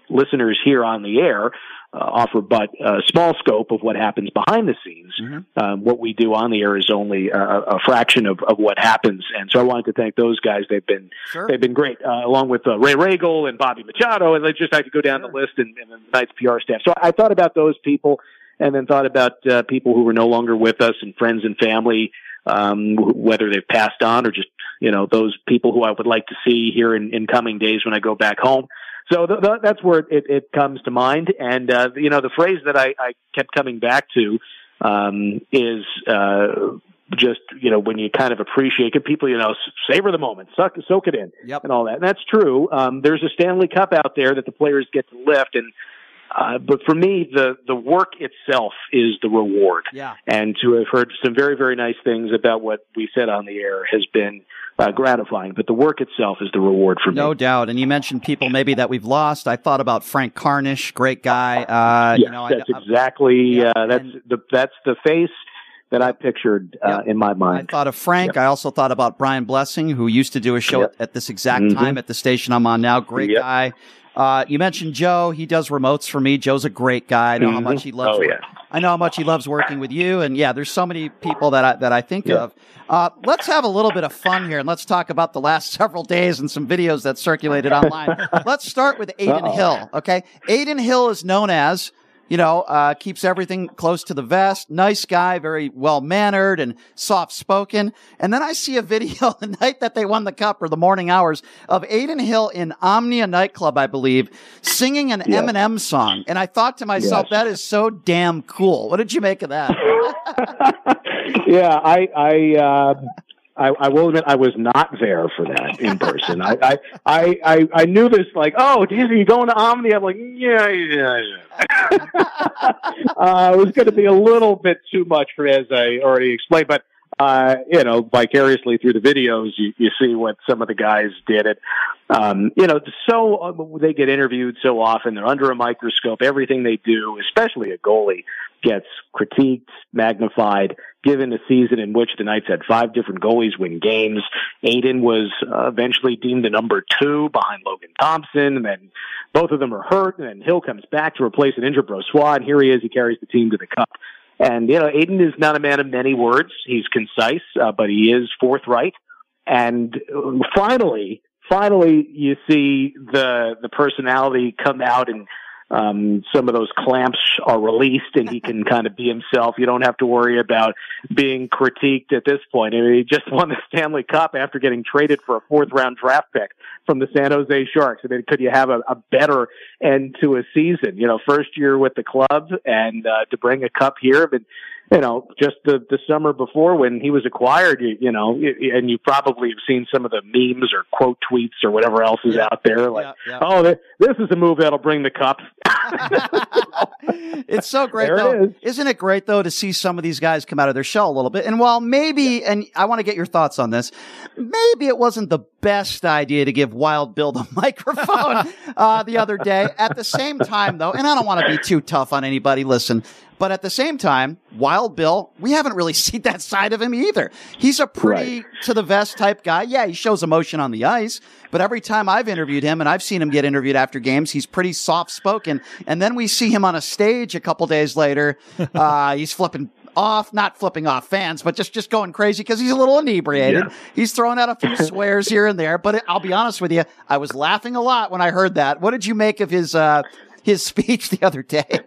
listeners hear on the air uh, offer but a small scope of what happens behind the scenes. Um, what we do on the air is only a, a fraction of, of what happens, and so I wanted to thank those guys. They've been they've been great, uh, along with uh, Ray Regal and Bobby Machado, and they just had to go down the list and, and the Knights PR staff. So I thought about those people, and then thought about uh, people who were no longer with us and friends and family. Um, whether they've passed on or just, you know, those people who I would like to see here in, in coming days when I go back home. So th- th- that's where it, it comes to mind. And, uh, you know, the phrase that I, I kept coming back to, um, is, uh, just, you know, when you kind of appreciate it, people, you know, savor the moment, suck, soak it in yep. and all that. And that's true. Um, there's a Stanley Cup out there that the players get to lift. And, uh, but for me, the, the work itself is the reward. Yeah. And to have heard some very, very nice things about what we said on the air has been uh, gratifying. But the work itself is the reward for me. No doubt. And you mentioned people maybe that we've lost. I thought about Frank Carnish, great guy. Uh, Yes, you know, I- that's exactly uh, that's the that's the face that I pictured uh, in my mind. I thought of Frank. I also thought about Brian Blessing, who used to do a show at this exact Mhm. time at the station I'm on now. Great guy. Uh, you mentioned Joe. He does remotes for me. Joe's a great guy. I know how Mhm. much he loves. Oh, yeah. I know how much he loves working with you. And yeah, there's so many people that I, that I think Yeah. of. Uh, let's have a little bit of fun here and let's talk about the last [laughs] several days and some videos that circulated online. [laughs] let's start with Adin Uh-oh. Hill. Okay. Adin Hill is known as, you know, uh, keeps everything close to the vest. Nice guy, very well mannered and soft spoken. And then I see a video [laughs] the night that they won the cup or the morning hours of Adin Hill in Omnia nightclub, I believe, singing an Yes. Eminem song. And I thought to myself, Yes. that is so damn cool. What did you make of that? [laughs] yeah, I I uh, I, I will admit I was not there for that in person. I, I, I, I, knew this like, oh, Disney, you going to Omni? I'm like, yeah, yeah, yeah. [laughs] uh, it was going to be a little bit too much for, as I already explained, but uh, you know, vicariously through the videos, you, you see what some of the guys did. It, um, you know, so uh, they get interviewed so often. They're under a microscope. Everything they do, especially a goalie, gets critiqued, magnified. Given a season in which the Knights had five different goalies win games, Adin was uh, eventually deemed the number two behind Logan Thompson, and then both of them are hurt, and then Hill comes back to replace an injured Brossoit, and here he is. He carries the team to the cup. And, you know, Aiden is not a man of many words. He's concise, uh, but he is forthright. And uh, finally, finally, you see the, the personality come out and, um, some of those clamps are released and he can [laughs] kind of be himself. You don't have to worry about being critiqued at this point. I mean, he just won the Stanley Cup after getting traded for a fourth round draft pick from the San Jose Sharks. I mean, could you have a, a better end to a season? You know, first year with the club and, uh, to bring a cup here, but, you know, just the, the summer before when he was acquired, you, you know, and you probably have seen some of the memes or quote tweets or whatever else is out there. Like, yeah, yeah. oh, th- this is a move that'll bring the cup. [laughs] It's so great There though. it Isn't it great though to see some of these guys come out of their shell a little bit? And while maybe, and I want to get your thoughts on this, maybe it wasn't the best idea to give Wild Bill the [laughs] microphone uh, the other day. At the same time though, and I don't want to be too tough on anybody, listen, but at the same time, Wild Bill, we haven't really [laughs] seen that side of him either. He's a pretty to the vest type guy. Yeah, he shows emotion on the ice, but every time I've interviewed him and I've seen him get interviewed after games, he's pretty soft spoken. And then we see him on a stage a couple days later. [laughs] Uh, he's flipping off, not flipping off fans, but just, just going crazy because he's a little inebriated. Yeah. He's throwing out a few [laughs] swears here and there, but I'll be honest with you. I was laughing a lot when I heard that. What did you make of his, uh, his speech the other day?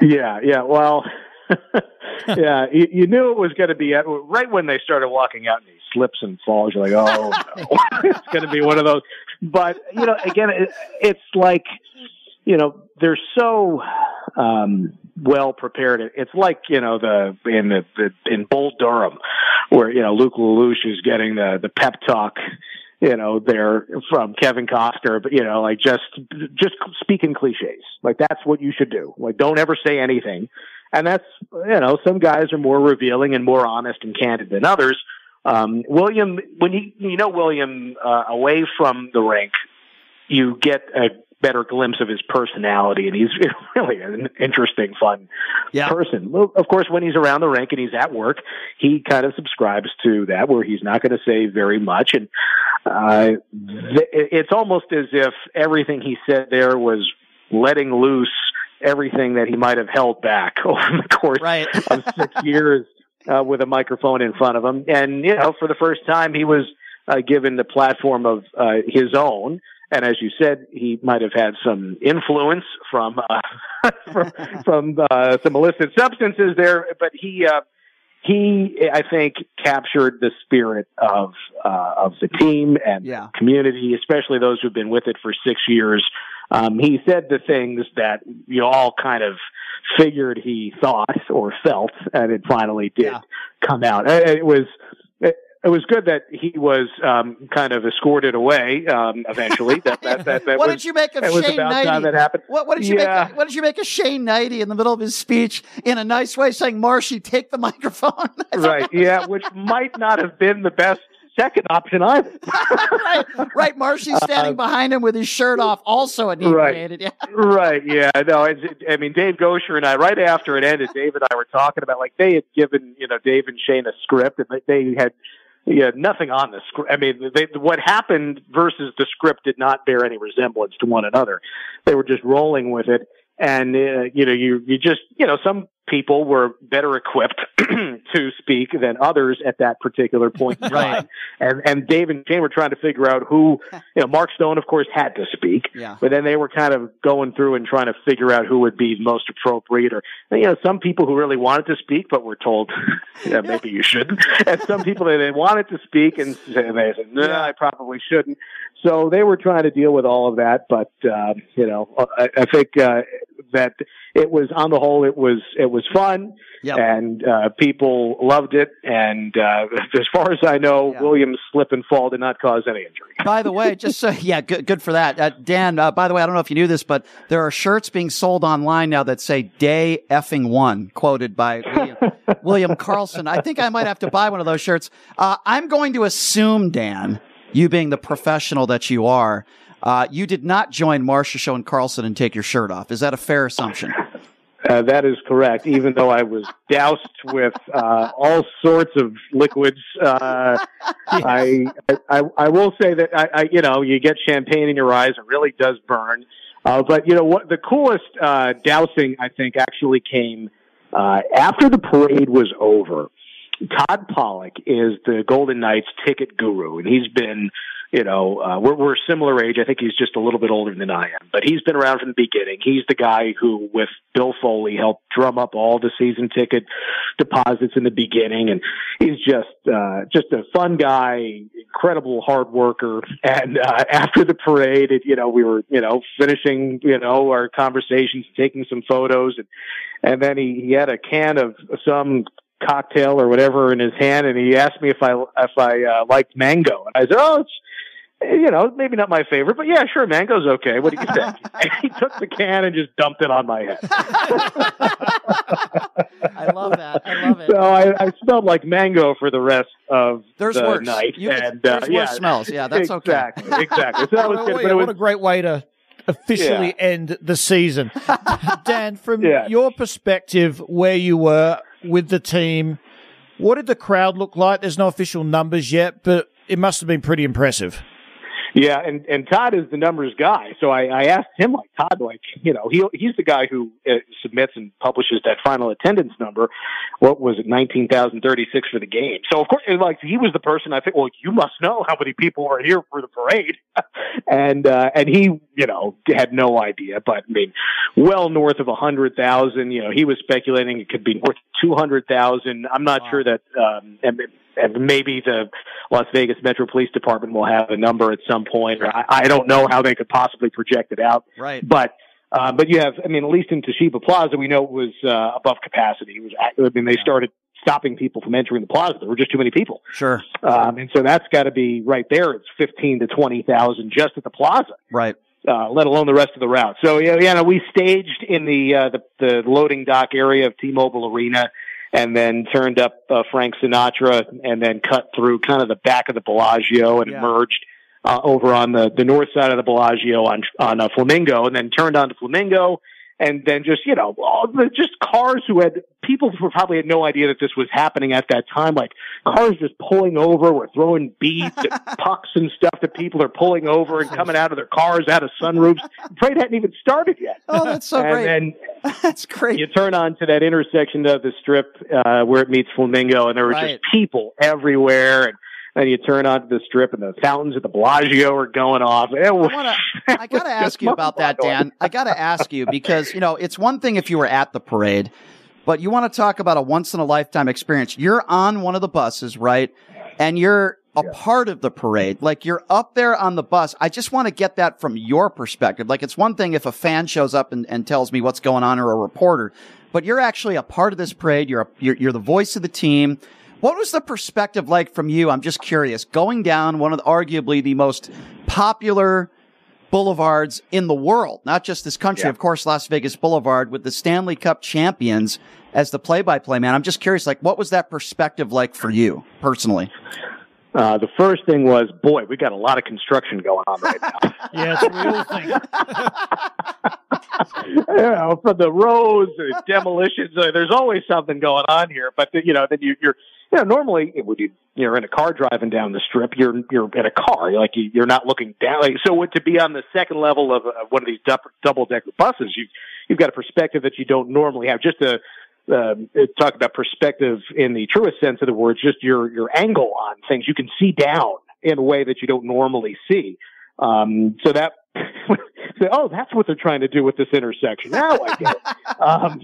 Yeah, yeah. Well, [laughs] [laughs] yeah, you, you knew it was going to be at, right when they started walking out and he slips and falls. You're like, oh, no. [laughs] it's going to be one of those. But you know, again, it, it's like you know they're so um, well prepared. It's like you know the in the, the in Bull Durham, where you know Nuke LaLoosh is getting the the pep talk you know, there from Kevin Costner, but you know, like just just speaking cliches. Like that's what you should do. Like don't ever say anything. And that's you know, some guys are more revealing and more honest and candid than others. Um, William, when you you know William uh, away from the rink, you get a better glimpse of his personality, and he's [laughs] really an interesting, fun person. Well, of course, when he's around the rink and he's at work, he kind of subscribes to that, where he's not going to say very much, and uh, th- it's almost as if everything he said there was letting loose everything that he might have held back [laughs] over the course [laughs] of six years uh, with a microphone in front of him. And, you know, for the first time, he was uh, given the platform of uh, his own. And as you said, he might have had some influence from uh, [laughs] from, from uh, some illicit substances there, but he uh, he I think captured the spirit of uh, of the team and the community, especially those who've been with it for six years. Um, he said the things that you all kind of figured he thought or felt, and it finally did come out. Uh, It was it, was good that he was um, kind of escorted away um, eventually. That that that, that [laughs] what was, did you make of Shane Hnidy? time that happened. What, what did you Yeah. make? What did you make of Shane Hnidy in the middle of his speech in a nice way, saying, "Marshy, take the [laughs] microphone." [laughs] right? Yeah, which might not have been the best second option either. right, right. Marshy's standing Uh, behind him with his shirt off, also inebriated. Yeah. right. Yeah. No. It's, I mean, Dave Goucher and I, right after it ended, Dave and I were talking about like they had given you know Dave and Shane a script, and they had yeah nothing on the script. I mean, they, what happened versus the script did not bear any resemblance to one another. They were just rolling with it, and uh, you know, you you just you know some people were better equipped [clears throat] to speak than others at that particular point in [laughs] time. Right. And and Dave and Jane were trying to figure out who [laughs] you know, Mark Stone of course had to speak. Yeah. But then they were kind of going through and trying to figure out who would be most appropriate or you know, some people who really wanted to speak but were told [laughs] yeah, maybe you shouldn't. And some people that they wanted to speak and they said, No, I probably shouldn't. So they were trying to deal with all of that, but uh, you know, I, I think uh, that it was on the whole it was it was fun and uh, people loved it. And uh, [laughs] as far as I know, Williams' slip and fall did not cause any injury. By the way, just so yeah, good, good for that, uh, Dan. Uh, by the way, I don't know if you knew this, but there are shirts being sold online now that say "Day effing one," quoted by William, [laughs] William Karlsson. I think I might have to buy one of those shirts. Uh, I'm going to assume, Dan, you being the professional that you are, uh, you did not join Marchessault and Karlsson and take your shirt off. Is that a fair assumption? Uh, that is correct. Even though I was doused with uh, all sorts of liquids, uh, [laughs] I, I I will say that I, I you know you get champagne in your eyes. It really does burn. Uh, but you know what? The coolest uh, dousing I think actually came uh, after the parade was over. Todd Pollock is the Golden Knights ticket guru, and he's been you know, uh, we're, we're similar age. I think he's just a little bit older than I am, but he's been around from the beginning. He's the guy who, with Bill Foley, helped drum up all the season ticket deposits in the beginning. And he's just, uh, just a fun guy, incredible hard worker. And, uh, after the parade, it, you know, we were, you know, finishing, you know, our conversations, taking some photos and, and then he, he had a can of some cocktail or whatever in his hand, and he asked me if I if I uh, liked mango, and I said, "Oh, it's you know, maybe not my favorite, but yeah, sure, mango's okay. What do you think? [laughs] and he took the can and just dumped it on my head. [laughs] I love that. I love it. So I, I smelled like mango for the rest of There's the worse. night. You- and uh, there's yeah, worse smells. Yeah, that's okay. exactly, Exactly. So that was What good. a- But it was what a great way to officially end the season. [laughs] Dan, from Yeah. your perspective, where you were with the team, what did the crowd look like? There's no official numbers yet, but it must have been pretty impressive. Yeah, and and Todd is the numbers guy. So I, I asked him, like Todd, like you know, he he's the guy who uh, submits and publishes that final attendance number. What was it, nineteen thousand thirty six for the game? So of course, like he was the person I think. Well, you must know how many people were here for the parade, [laughs] and uh, and he, you know, had no idea. But I mean, well north of a hundred thousand. You know, he was speculating it could be north two hundred thousand. I'm not sure that. Um, and, and maybe the Las Vegas Metro Police Department will have a number at some point. Or I, I don't know how they could possibly project it out. Right. But uh, but you have, I mean, at least in Toshiba Plaza, we know it was uh, above capacity. It was, I mean, they started stopping people from entering the plaza. There were just too many people. Sure. Um, and so that's got to be right there. It's fifteen to twenty thousand just at the plaza Right. uh, let alone the rest of the route. So yeah, yeah, no, we staged in the, uh, the the loading dock area of T-Mobile Arena, and then turned up uh, Frank Sinatra, and then cut through kind of the back of the Bellagio and emerged uh, over on the the north side of the Bellagio on on uh, Flamingo, and then turned onto Flamingo. And then just, you know, all the, just cars who had, people who probably had no idea that this was happening at that time, like cars just pulling over, we're throwing beads and [laughs] pucks and stuff that people are pulling over and coming out of their cars, out of sunroofs. Parade hadn't even started yet. Oh, that's so great. and great. then [laughs] that's great. You turn on to that intersection of the strip uh, where it meets Flamingo, and there were Right. just people everywhere. And then you turn onto the strip, and the fountains at the Bellagio are going off. I, wanna, I [laughs] gotta ask you about that, Dan. I gotta ask you because you know it's one thing if you were at the parade, but you want to talk about a once in a lifetime experience. You're on one of the buses, right? And you're a part of the parade. Like you're up there on the bus. I just want to get that from your perspective. Like it's one thing if a fan shows up and, and tells me what's going on or a reporter, but you're actually a part of this parade. You're, a, you're, you're the voice of the team. What was the perspective like from you? I'm just curious. Going down one of the, arguably the most popular boulevards in the world, not just this country, of course, Las Vegas Boulevard with the Stanley Cup champions as the play by play man. I'm just curious, like, what was that perspective like for you personally? uh, the first thing was, boy, we got a lot of construction going on right now. [laughs] [laughs] Yeah, it's a real thing. you know, from the roads, the demolitions. Uh, there's always something going on here. But you know, then you, you're, you know, normally when you you're in a car driving down the strip, you're you're in a car, like you, you're not looking down. Like, so to be on the second level of, of one of these double decker buses, you you've got a perspective that you don't normally have. Just to um, talk about perspective in the truest sense of the word, just your your angle on things. You can see down in a way that you don't normally see. Um, so that, so, [laughs] oh, that's what they're trying to do with this intersection. Now I get it. [laughs] Um,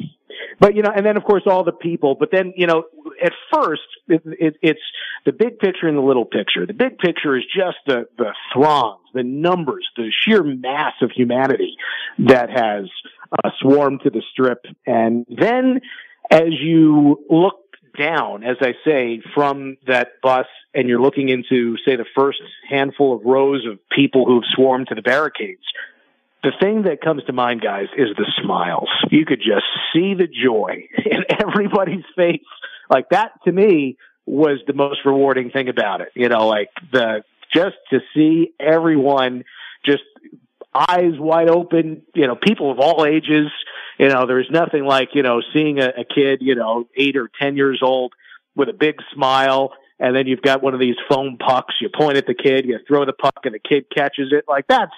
but you know, and then of course all the people. But then you know, at first it, it, it's the big picture and the little picture. The big picture is just the the throngs, the numbers, the sheer mass of humanity that has uh, swarm to the strip. And then as you look down, as I say, from that bus and you're looking into, say, the first handful of rows of people who've swarmed to the barricades, the thing that comes to mind, guys, is the smiles. You could just see the joy [laughs] in everybody's face. Like that to me was the most rewarding thing about it. You know, like the, just to see everyone just eyes wide open, you know, people of all ages. You know, there's nothing like, you know, seeing a, a kid, you know, eight or 10 years old with a big smile. And then you've got one of these foam pucks. You point at the kid, you throw the puck and the kid catches it. Like that's,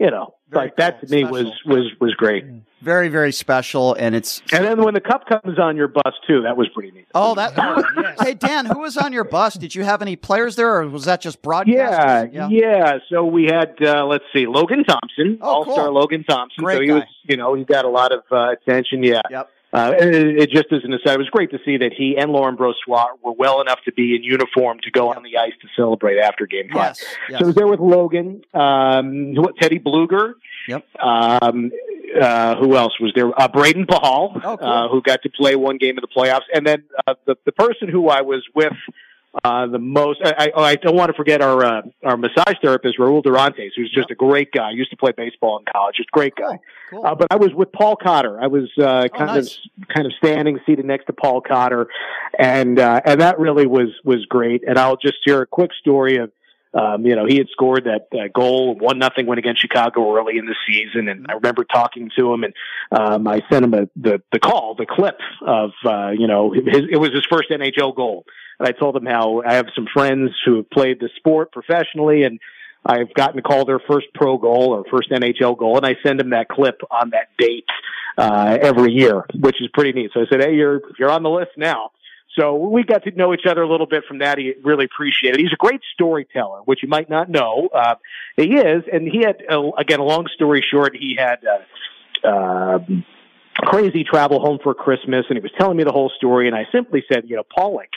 you know, like that to me was, was, was great. Very, very special. And it's. And then when the cup comes on your bus too, that was pretty neat. Oh, that. [laughs] [laughs] Hey, Dan, who was on your bus? Did you have any players there or was that just broadcast? Yeah, broadcast? yeah, So we had, uh, let's see, Logan Thompson, All Star cool. Logan Thompson. Great so he guy. was, you know, he got a lot of uh, attention. Yeah. Yep. Uh, it, it just as an aside, it was great to see that he and Laurent Brossoit were well enough to be in uniform to go on the ice to celebrate after game five. Yes, yes. So I was there with Logan, um, Teddy Bluger. Yep. Um, uh, who else was there? Uh, Brayden Pachal, Oh, uh, who got to play one game in the playoffs. And then, uh, the, the person who I was with, uh, the most, I, I, oh, I don't want to forget our, uh, our massage therapist, Raul Durantes, who's just a great guy. Used to play baseball in college. Just great guy. Uh, but I was with Paul Cotter. I was, uh, kind nice. of, kind of standing seated next to Paul Cotter. And, uh, and that really was, was great. And I'll just share a quick story of, um, you know, he had scored that uh, goal, one nothing win against Chicago early in the season, and I remember talking to him, and um, I sent him a, the the call, the clip of, uh, you know, his, it was his first NHL goal, and I told him how I have some friends who have played the sport professionally, and I've gotten to call their first pro goal or first NHL goal, and I send them that clip on that date uh, every year, which is pretty neat. So I said, "Hey, you're you're on the list now." So we got to know each other a little bit from that. He really appreciated. it. He's a great storyteller, which you might not know. Uh, he is, and he had uh, again. A long story short, he had. Uh, um crazy travel home for Christmas and he was telling me the whole story and I simply said, you know, like,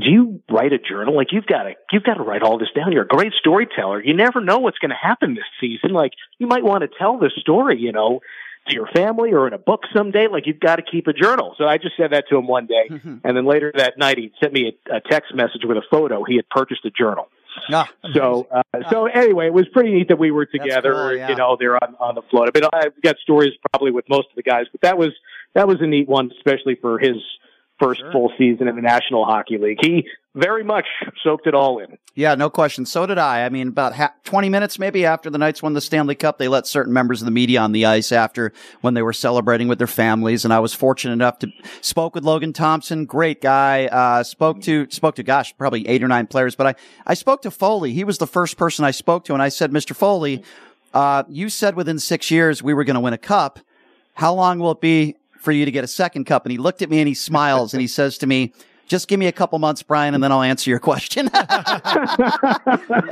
do you write a journal? Like you've got to, you've got to write all this down. You're a great storyteller. You never know what's going to happen this season. Like you might want to tell this story, you know, to your family or in a book someday. Like you've got to keep a journal. So I just said that to him one day. And then later that night, he sent me a, a text message with a photo. He had purchased a journal. Ah, So, uh, so anyway, it was pretty neat that we were together. You know, they're on on the float. I mean, I've got stories probably with most of the guys, but that was that was a neat one, especially for his first full season in the National Hockey League. He very much soaked it all in. Yeah, no question. So did I. I mean, about ha- 20 minutes maybe after the Knights won the Stanley Cup, they let certain members of the media on the ice after when they were celebrating with their families. And I was fortunate enough to spoke with Logan Thompson, great guy. Uh, spoke to, spoke to, gosh, probably eight or nine players, but I, I spoke to Foley. He was the first person I spoke to. And I said, Mr. Foley, uh, you said within six years we were going to win a cup. How long will it be for you to get a second cup? And he looked at me and he smiles and he says to me, just give me a couple months, Brian, and then I'll answer your question. [laughs] and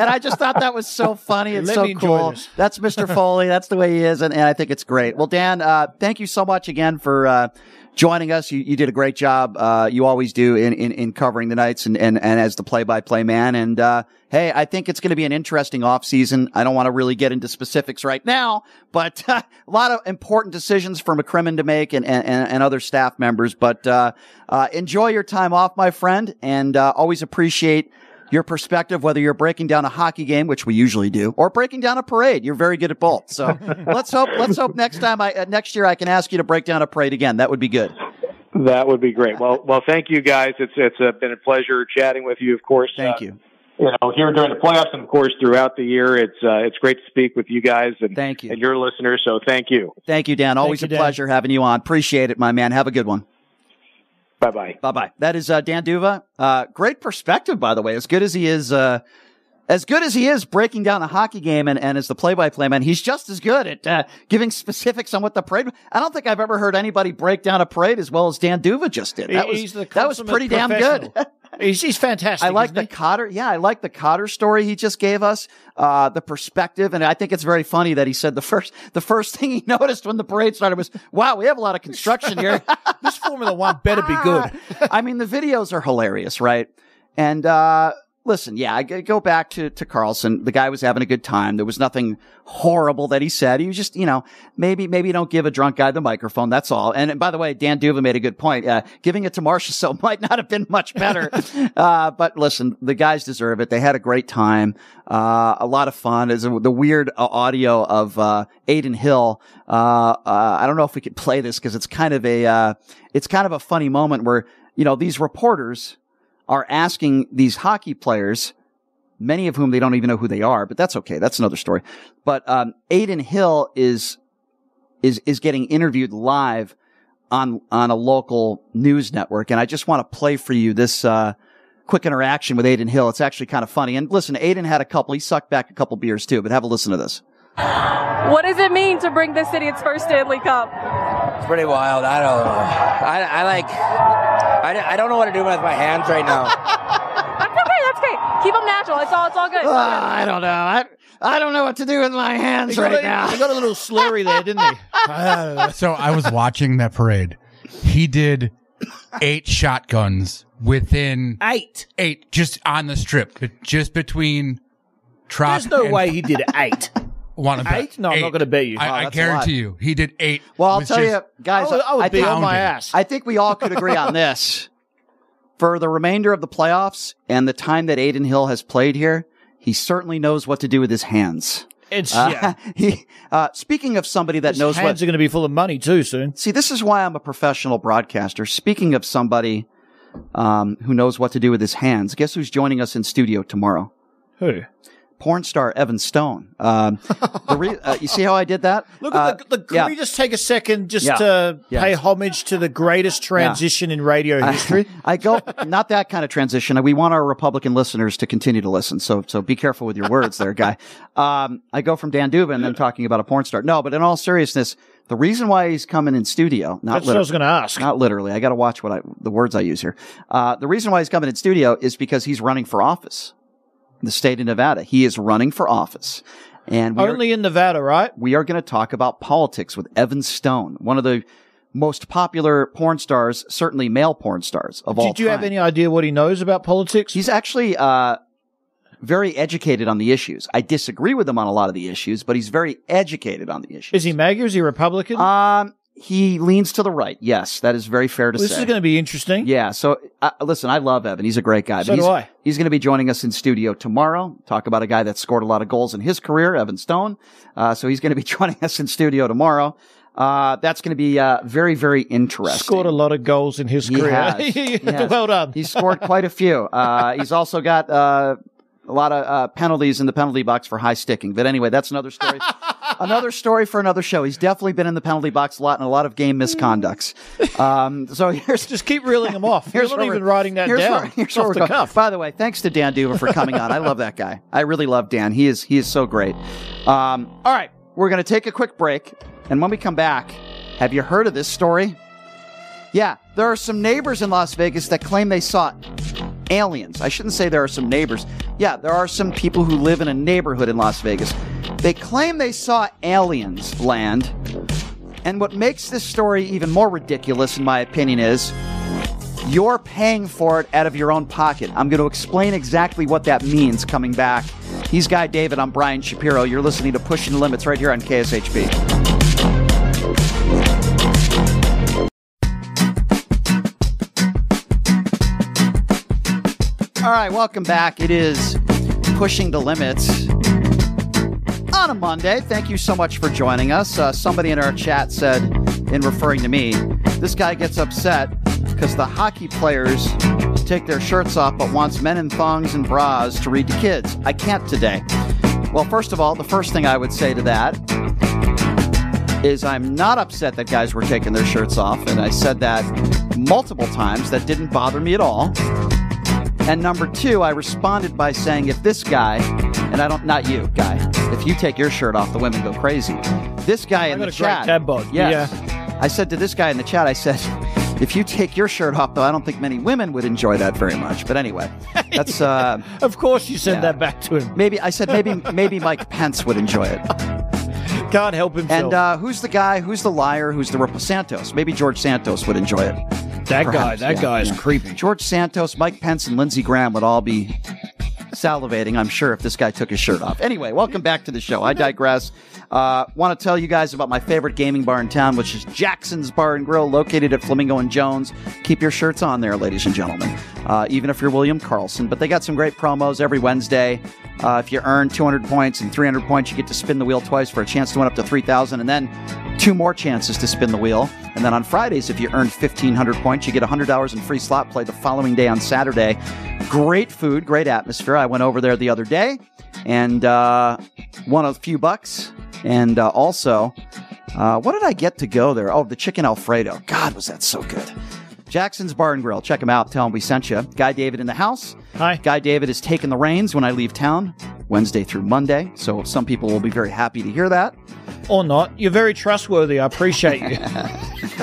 I just thought that was so funny and Let so cool. That's Mr. Foley. That's the way he is. And, and I think it's great. Well, Dan, uh, thank you so much again for, uh, joining us. You, you did a great job. Uh, you always do in, in, in covering the Knights and, and, and as the play by play man. And, uh, hey, I think it's going to be an interesting off season. I don't want to really get into specifics right now, but uh, a lot of important decisions for McCrimmon to make and, and, and other staff members. But, uh, uh, enjoy your time off, my friend, and, uh, always appreciate your perspective, whether you're breaking down a hockey game, which we usually do, or breaking down a parade. You're very good at both. So [laughs] let's hope, let's hope next time I, uh, next year I can ask you to break down a parade again. That would be good. That would be great. Well, well, thank you guys. It's it's uh, been a pleasure chatting with you. Of course, Thank uh, you. You know, here during the playoffs, and of course throughout the year, it's uh, it's great to speak with you guys and thank you and your listeners. So thank you. Thank you, Dan. Always you, a Dan. pleasure having you on. Appreciate it, my man. Have a good one. Bye bye. Bye bye. That is uh, Dan D'Uva. Uh, great perspective, by the way. As good as he is, uh, as good as he is breaking down a hockey game and, and as the play-by-play man, he's just as good at uh, giving specifics on what the parade. I don't think I've ever heard anybody break down a parade as well as Dan D'Uva just did. That was He's the that was pretty damn good. [laughs] he's, he's fantastic. I like the he? Cotter. Yeah, I like the Cotter story he just gave us. Uh, the perspective, and I think it's very funny that he said the first the first thing he [laughs] noticed when the parade started was, "Wow, we have a lot of construction here." [laughs] this Formula One better be good. [laughs] I mean, the videos are hilarious, right? And uh, listen, yeah, I go back to, to Karlsson. The guy was having a good time. There was nothing horrible that he said. He was just, you know, maybe, maybe don't give a drunk guy the microphone. That's all. And by the way, Dan D'Uva made a good point. Uh, giving it to Marcia [laughs] so might not have been much better. [laughs] uh, but listen, the guys deserve it. They had a great time. Uh, a lot of fun. Is the weird uh, audio of, uh, Adin Hill. Uh, uh, I don't know if we could play this because it's kind of a, uh, it's kind of a funny moment where, you know, these reporters, are asking these hockey players, many of whom they don't even know who they are, but that's okay. That's another story. But um, Adin Hill is is is getting interviewed live on on a local news network, and I just want to play for you this. Uh, Quick interaction with Adin Hill. It's actually kind of funny. And listen, Adin had a couple. He sucked back a couple beers too. But have a listen to this. What does it mean to bring this city its first Stanley Cup? It's pretty wild. I don't know. I, I like. I, I don't know what to do with my hands right now. [laughs] That's okay. That's okay. Keep them natural. It's all. It's all good. It's all good. I don't know. I, I don't know what to do with my hands He right a- now. he got a little slurry there, didn't he? [laughs] [laughs] so I was watching that parade. He did eight shotguns within eight, eight just on the strip, but just between Trop. There's no and- way he did eight. Want to bet Eight? No, I'm not going to bet you. I, I guarantee you, he did eight. Well, I'll with tell just- you, guys. I would- I would be think- on my ass. I think we all could agree on this. [laughs] For the remainder of the playoffs and the time that Adin Hill has played here, he certainly knows what to do with his hands. It's Uh, yeah. [laughs] he, uh, speaking of somebody that His knows hands what, are going to be full of money too soon. see, this is why I'm a professional broadcaster. Speaking of somebody um, who knows what to do with his hands, guess who's joining us in studio tomorrow? Who? Porn star Evan Stone. Um, the re- uh, you see how I did that? Look Uh, at the, the can yeah. we just take a second just Yeah. to pay homage to the greatest transition in radio history? I, [laughs] I go not that kind of transition. We want our Republican listeners to continue to listen. So so be careful with your words there, guy. Um, I go from Dan Dubin and then talking about a porn star. No, but in all seriousness, the reason why he's coming in studio, not That's what I was going to ask. Not literally. I got to watch what I the words I use here. Uh, the reason why he's coming in studio is because he's running for office the state of Nevada. He is running for office. And we are- Only in Nevada, right? we are going to talk about politics with Evan Stone, one of the most popular porn stars, certainly male porn stars of all Did you have any idea what he knows about politics? He's actually uh, very educated on the issues. I disagree with him on a lot of the issues, but he's very educated on the issues. Is he MAGA? Is he Republican? Um, he leans to the right. Yes, that is very fair to this say. This is going to be interesting. Yeah. So uh, listen, I love Evan. He's a great guy. So but he's, do I. He's going to be joining us in studio tomorrow. Talk about a guy that scored a lot of goals in his career, Evan Stone. Uh, so he's going to be [laughs] joining us in studio tomorrow. Uh, that's going to be uh, very, very interesting. Scored a lot of goals in his He career. has. [laughs] He has. well done. He's scored quite a few. Uh, he's also got uh, a lot of uh, penalties in the penalty box for high sticking. But anyway, that's another story. [laughs] another story for another show. He's definitely been in the penalty box a lot and a lot of game misconducts. Um, so [laughs] here's just keep reeling them off. You're not even writing that here's down. Where, here's where we're going. cuff. By the way, thanks to Dan D'Uva for coming on. I love that guy. I really love Dan. He is he is so great. Um, all right, we're going to take a quick break, and when we come back, have you heard of this story? Yeah, there are some neighbors in Las Vegas that claim they saw aliens. I shouldn't say there are some neighbors. Yeah, there are some people who live in a neighborhood in Las Vegas. They claim they saw aliens land. And what makes this story even more ridiculous, in my opinion, is you're paying for it out of your own pocket. I'm going to explain exactly what that means coming back. He's Guy David. I'm Brian Shapiro. You're listening to Pushing the Limits right here on KSHP. All right, welcome back. It is Pushing the Limits on a Monday. Thank you so much for joining us. Uh, somebody in our chat said, in referring to me, this guy gets upset because the hockey players take their shirts off but wants men in thongs and bras to read to kids. I can't today. Well, first of all, the first thing I would say to that is I'm not upset that guys were taking their shirts off, and I said that multiple times. That didn't bother me at all. And number two, I responded by saying, if this guy, and I don't, not you, guy, if you take your shirt off, the women go crazy. This guy in the chat, yes, I said to this guy in the chat, I said, if you take your shirt off, though, I don't think many women would enjoy that very much. But anyway, that's uh, [laughs] Of course, you said Yeah. that back to him. maybe I said maybe maybe Mike Pence would enjoy it. [laughs] Can't help himself. And uh, who's the guy? Who's the liar? Who's the rep- Santos? Maybe George Santos would enjoy it. that guy, that yeah, guy is yeah. creepy. George Santos, Mike Pence, and Lindsey Graham would all be salivating, I'm sure, if this guy took his shirt off. Anyway, welcome back to the show. I digress. Uh, Want to tell you guys about my favorite gaming bar in town, which is Jackson's Bar and Grill, located at Flamingo and Jones. Keep your shirts on there, ladies and gentlemen, uh, even if you're William Karlsson. But they got some great promos every Wednesday. Uh, if you earn 200 points and 300 points, you get to spin the wheel twice for a chance to win up to 3,000, and then two more chances to spin the wheel. And then on Fridays, if you earn 1,500 points, you get $100 in free slot play the following day on Saturday. Great food, great atmosphere. I went over there the other day and uh, won a few bucks. And uh, also, uh, what did I get to go there? Oh, the chicken Alfredo. God, was that so good. Jackson's Bar and Grill. Check him out. Tell him we sent you. Guy David in the house. Hi. Guy David is taking the reins when I leave town, Wednesday through Monday. So some people will be very happy to hear that. Or not. You're very trustworthy. I appreciate you. [laughs]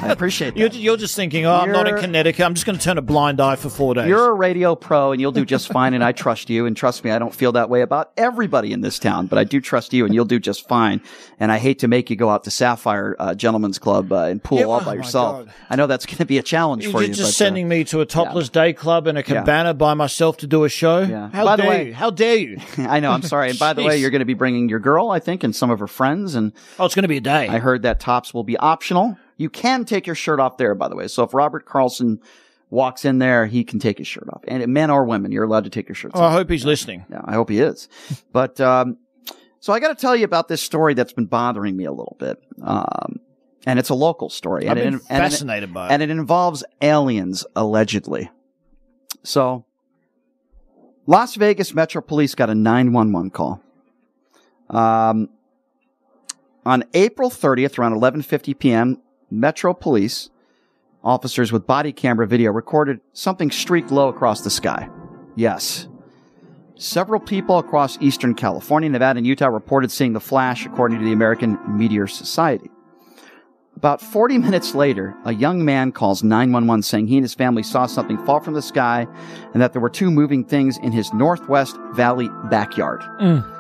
I appreciate that. You're, you're just thinking, oh, I'm not in You're- Connecticut. I'm just going to turn a blind eye for four days. You're a radio pro and you'll do just fine, and I trust you. And trust me, I don't feel that way about everybody in this town, but I do trust you, and you'll do just fine. And I hate to make you go out to Sapphire uh, Gentlemen's Club uh, and pool Yeah, all oh by my yourself. God. I know that's going to be a challenge You're for you. just but, uh, sending me to a topless day club and a cabana by myself to do a show. Yeah. How By the dare way- you? How dare you? [laughs] I know. I'm sorry. And by the way, Jeez. you're going to be bringing your girl, I think, and some of her friends. And oh, it's going to be a day. I heard that tops will be optional. You can take your shirt off there, by the way. So if Robert Carlson walks in there, he can take his shirt off. And men or women, you're allowed to take your shirts Oh, I hope he's listening. Yeah, I hope he is. But um, so I got to tell you about this story that's been bothering me a little bit. Um, and it's a local story. I've and been it, and it- fascinated by it. And it involves aliens, allegedly. So, Las Vegas Metro Police got a 911 call. Um, on April 30th, around 11:50 p.m., Metro Police officers with body camera video recorded something streaked low across the sky. Yes. Several people across eastern California, Nevada, and Utah reported seeing the flash, according to the American Meteor Society. About 40 minutes later, a young man calls 911 saying he and his family saw something fall from the sky and that there were two moving things in his Northwest Valley backyard. Mm.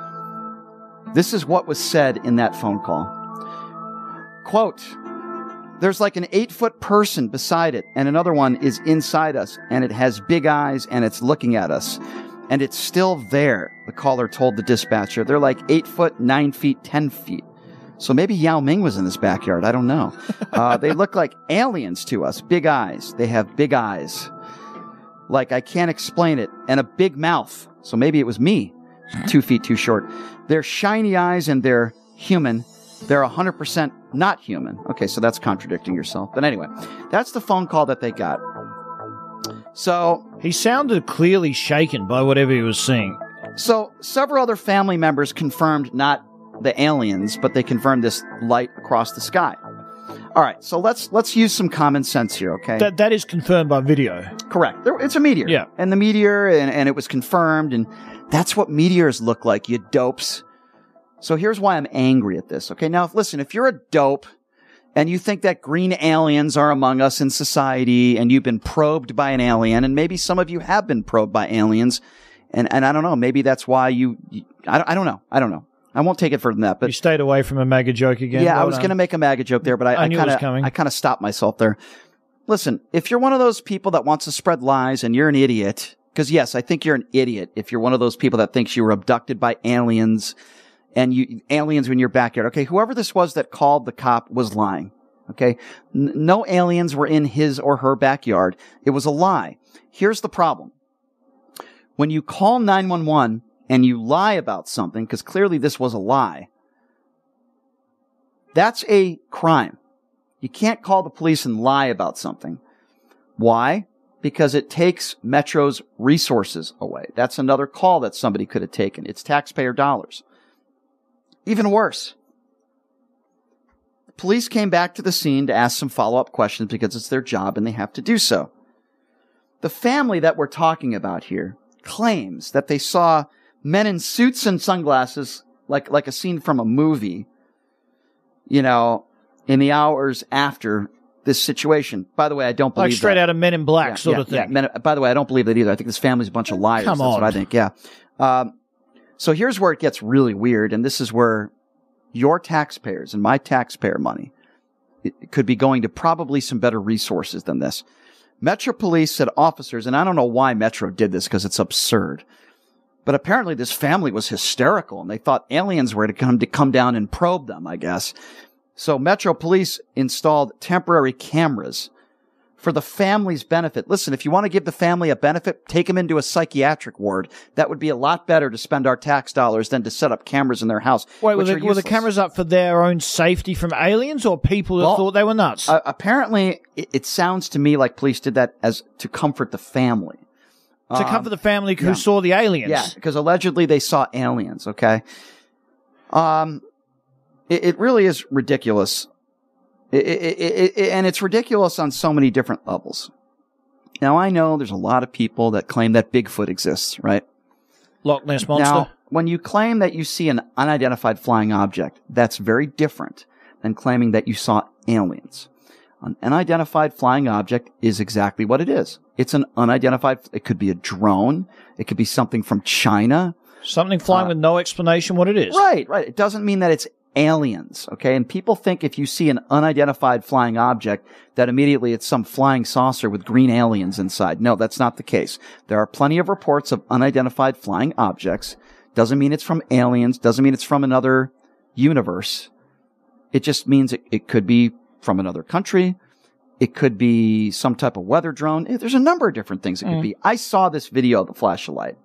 This is what was said in that phone call. Quote, there's like an eight foot person beside it, and another one is inside us, and it has big eyes and it's looking at us. And it's still there, the caller told the dispatcher. They're like eight foot, nine feet, ten feet. So maybe Yao Ming was in this backyard. I don't know. [laughs] Uh, they look like aliens to us. Big eyes. They have big eyes. Like I can't explain it. And a big mouth. So maybe it was me. Two feet too short. They're shiny eyes and they're human. They're 100% not human. Okay, so that's contradicting yourself. But anyway, that's the phone call that they got. So he sounded clearly shaken by whatever he was seeing. So several other family members confirmed not the aliens, but they confirmed this light across the sky. All right, so let's let's use some common sense here, okay? That that is confirmed by video. Correct. There, it's a meteor. Yeah. And the meteor, and, and it was confirmed, and that's what meteors look like, you dopes. So here's why I'm angry at this, okay? Now, listen, if you're a dope and you think that green aliens are among us in society and you've been probed by an alien, and maybe some of you have been probed by aliens, and, and I don't know, maybe that's why you, you I, don't, I don't know. I don't know. I won't take it further than that, but You stayed away from a MAGA joke again. yeah, I was going to make a MAGA joke there, but I, I I knew it was kind of coming. I kind of stopped myself there. Listen, if you're one of those people that wants to spread lies and you're an idiot, because yes, I think you're an idiot if you're one of those people that thinks you were abducted by aliens and you aliens in your backyard. Okay, whoever this was that called the cop was lying. Okay, N- no aliens were in his or her backyard. It was a lie. Here's the problem. When you call 911 and you lie about something, because clearly this was a lie, that's a crime. You can't call the police and lie about something. Why? Because it takes Metro's resources away. That's another call that somebody could have taken. It's taxpayer dollars. Even worse. Police came back to the scene to ask some follow up questions because it's their job and they have to do so. The family that we're talking about here claims that they saw men in suits and sunglasses, like, like a scene from a movie, you know, in the hours after this situation. By the way, I don't believe like straight that. out of Men in Black Yeah, sort yeah, of thing. yeah. Men- by the way, I don't believe that either. I think this family's a bunch of liars. Come That's on. what I think. Yeah. Um, so here's where it gets really weird, and this is where your taxpayers and my taxpayer money it could be going to probably some better resources than this. Metro Police said officers, and I don't know why Metro did this because it's absurd. But apparently this family was hysterical and they thought aliens were to come to come down and probe them, I guess. So Metro Police installed temporary cameras for the family's benefit. Listen, if you want to give the family a benefit, take them into a psychiatric ward. That would be a lot better to spend our tax dollars than to set up cameras in their house. Wait, were the, were the cameras up for their own safety from aliens or people that Well, thought they were nuts? Uh, apparently, it, it sounds to me like police did that as to comfort the family. to Um, comfort the family who yeah. saw the aliens. Yeah, because allegedly they saw aliens. Okay, um, it, it really is ridiculous, It- it- and it's ridiculous on so many different levels. Now I know there's a lot of people that claim that Bigfoot exists, right? Loch Ness monster. Now, when you claim that you see an unidentified flying object, that's very different than claiming that you saw aliens. An unidentified flying object is exactly what it is. It's an unidentified, it could be a drone. It could be something from China. Something flying uh, with no explanation what it is. Right, right. It doesn't mean that it's aliens, okay? And people think if you see an unidentified flying object, that immediately it's some flying saucer with green aliens inside. No, that's not the case. There are plenty of reports of unidentified flying objects. Doesn't mean it's from aliens, doesn't mean it's from another universe. It just means it, it could be from another country. It could be some type of weather drone. Eh, There's a number of different things it could Mm. be. I saw this video of the flash of light.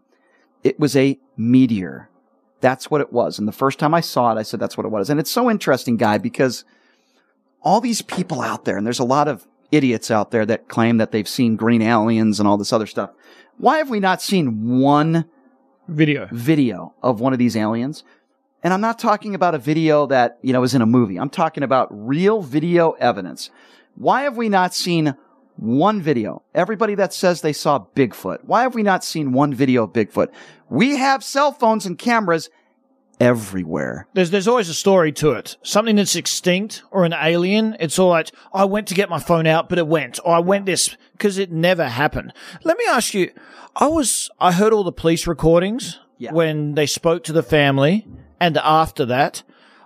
It was a meteor. That's what it was. And the first time I saw it, I said that's what it was. And it's so interesting, guy, because all these people out there, and there's a lot of idiots out there that claim that they've seen green aliens and all this other stuff. Why have we not seen one video video of one of these aliens? And I'm not talking about a video that, you know, is in a movie. I'm talking about real video evidence. Why have we not seen one video? Everybody that says they saw Bigfoot. Why have we not seen one video of Bigfoot? We have cell phones and cameras everywhere. There's there's always a story to it. Something that's extinct or an alien. It's all like I went to get my phone out, but it went. Or I went this because it never happened. Let me ask you. I was I heard all the police recordings when they spoke to the family, and after that,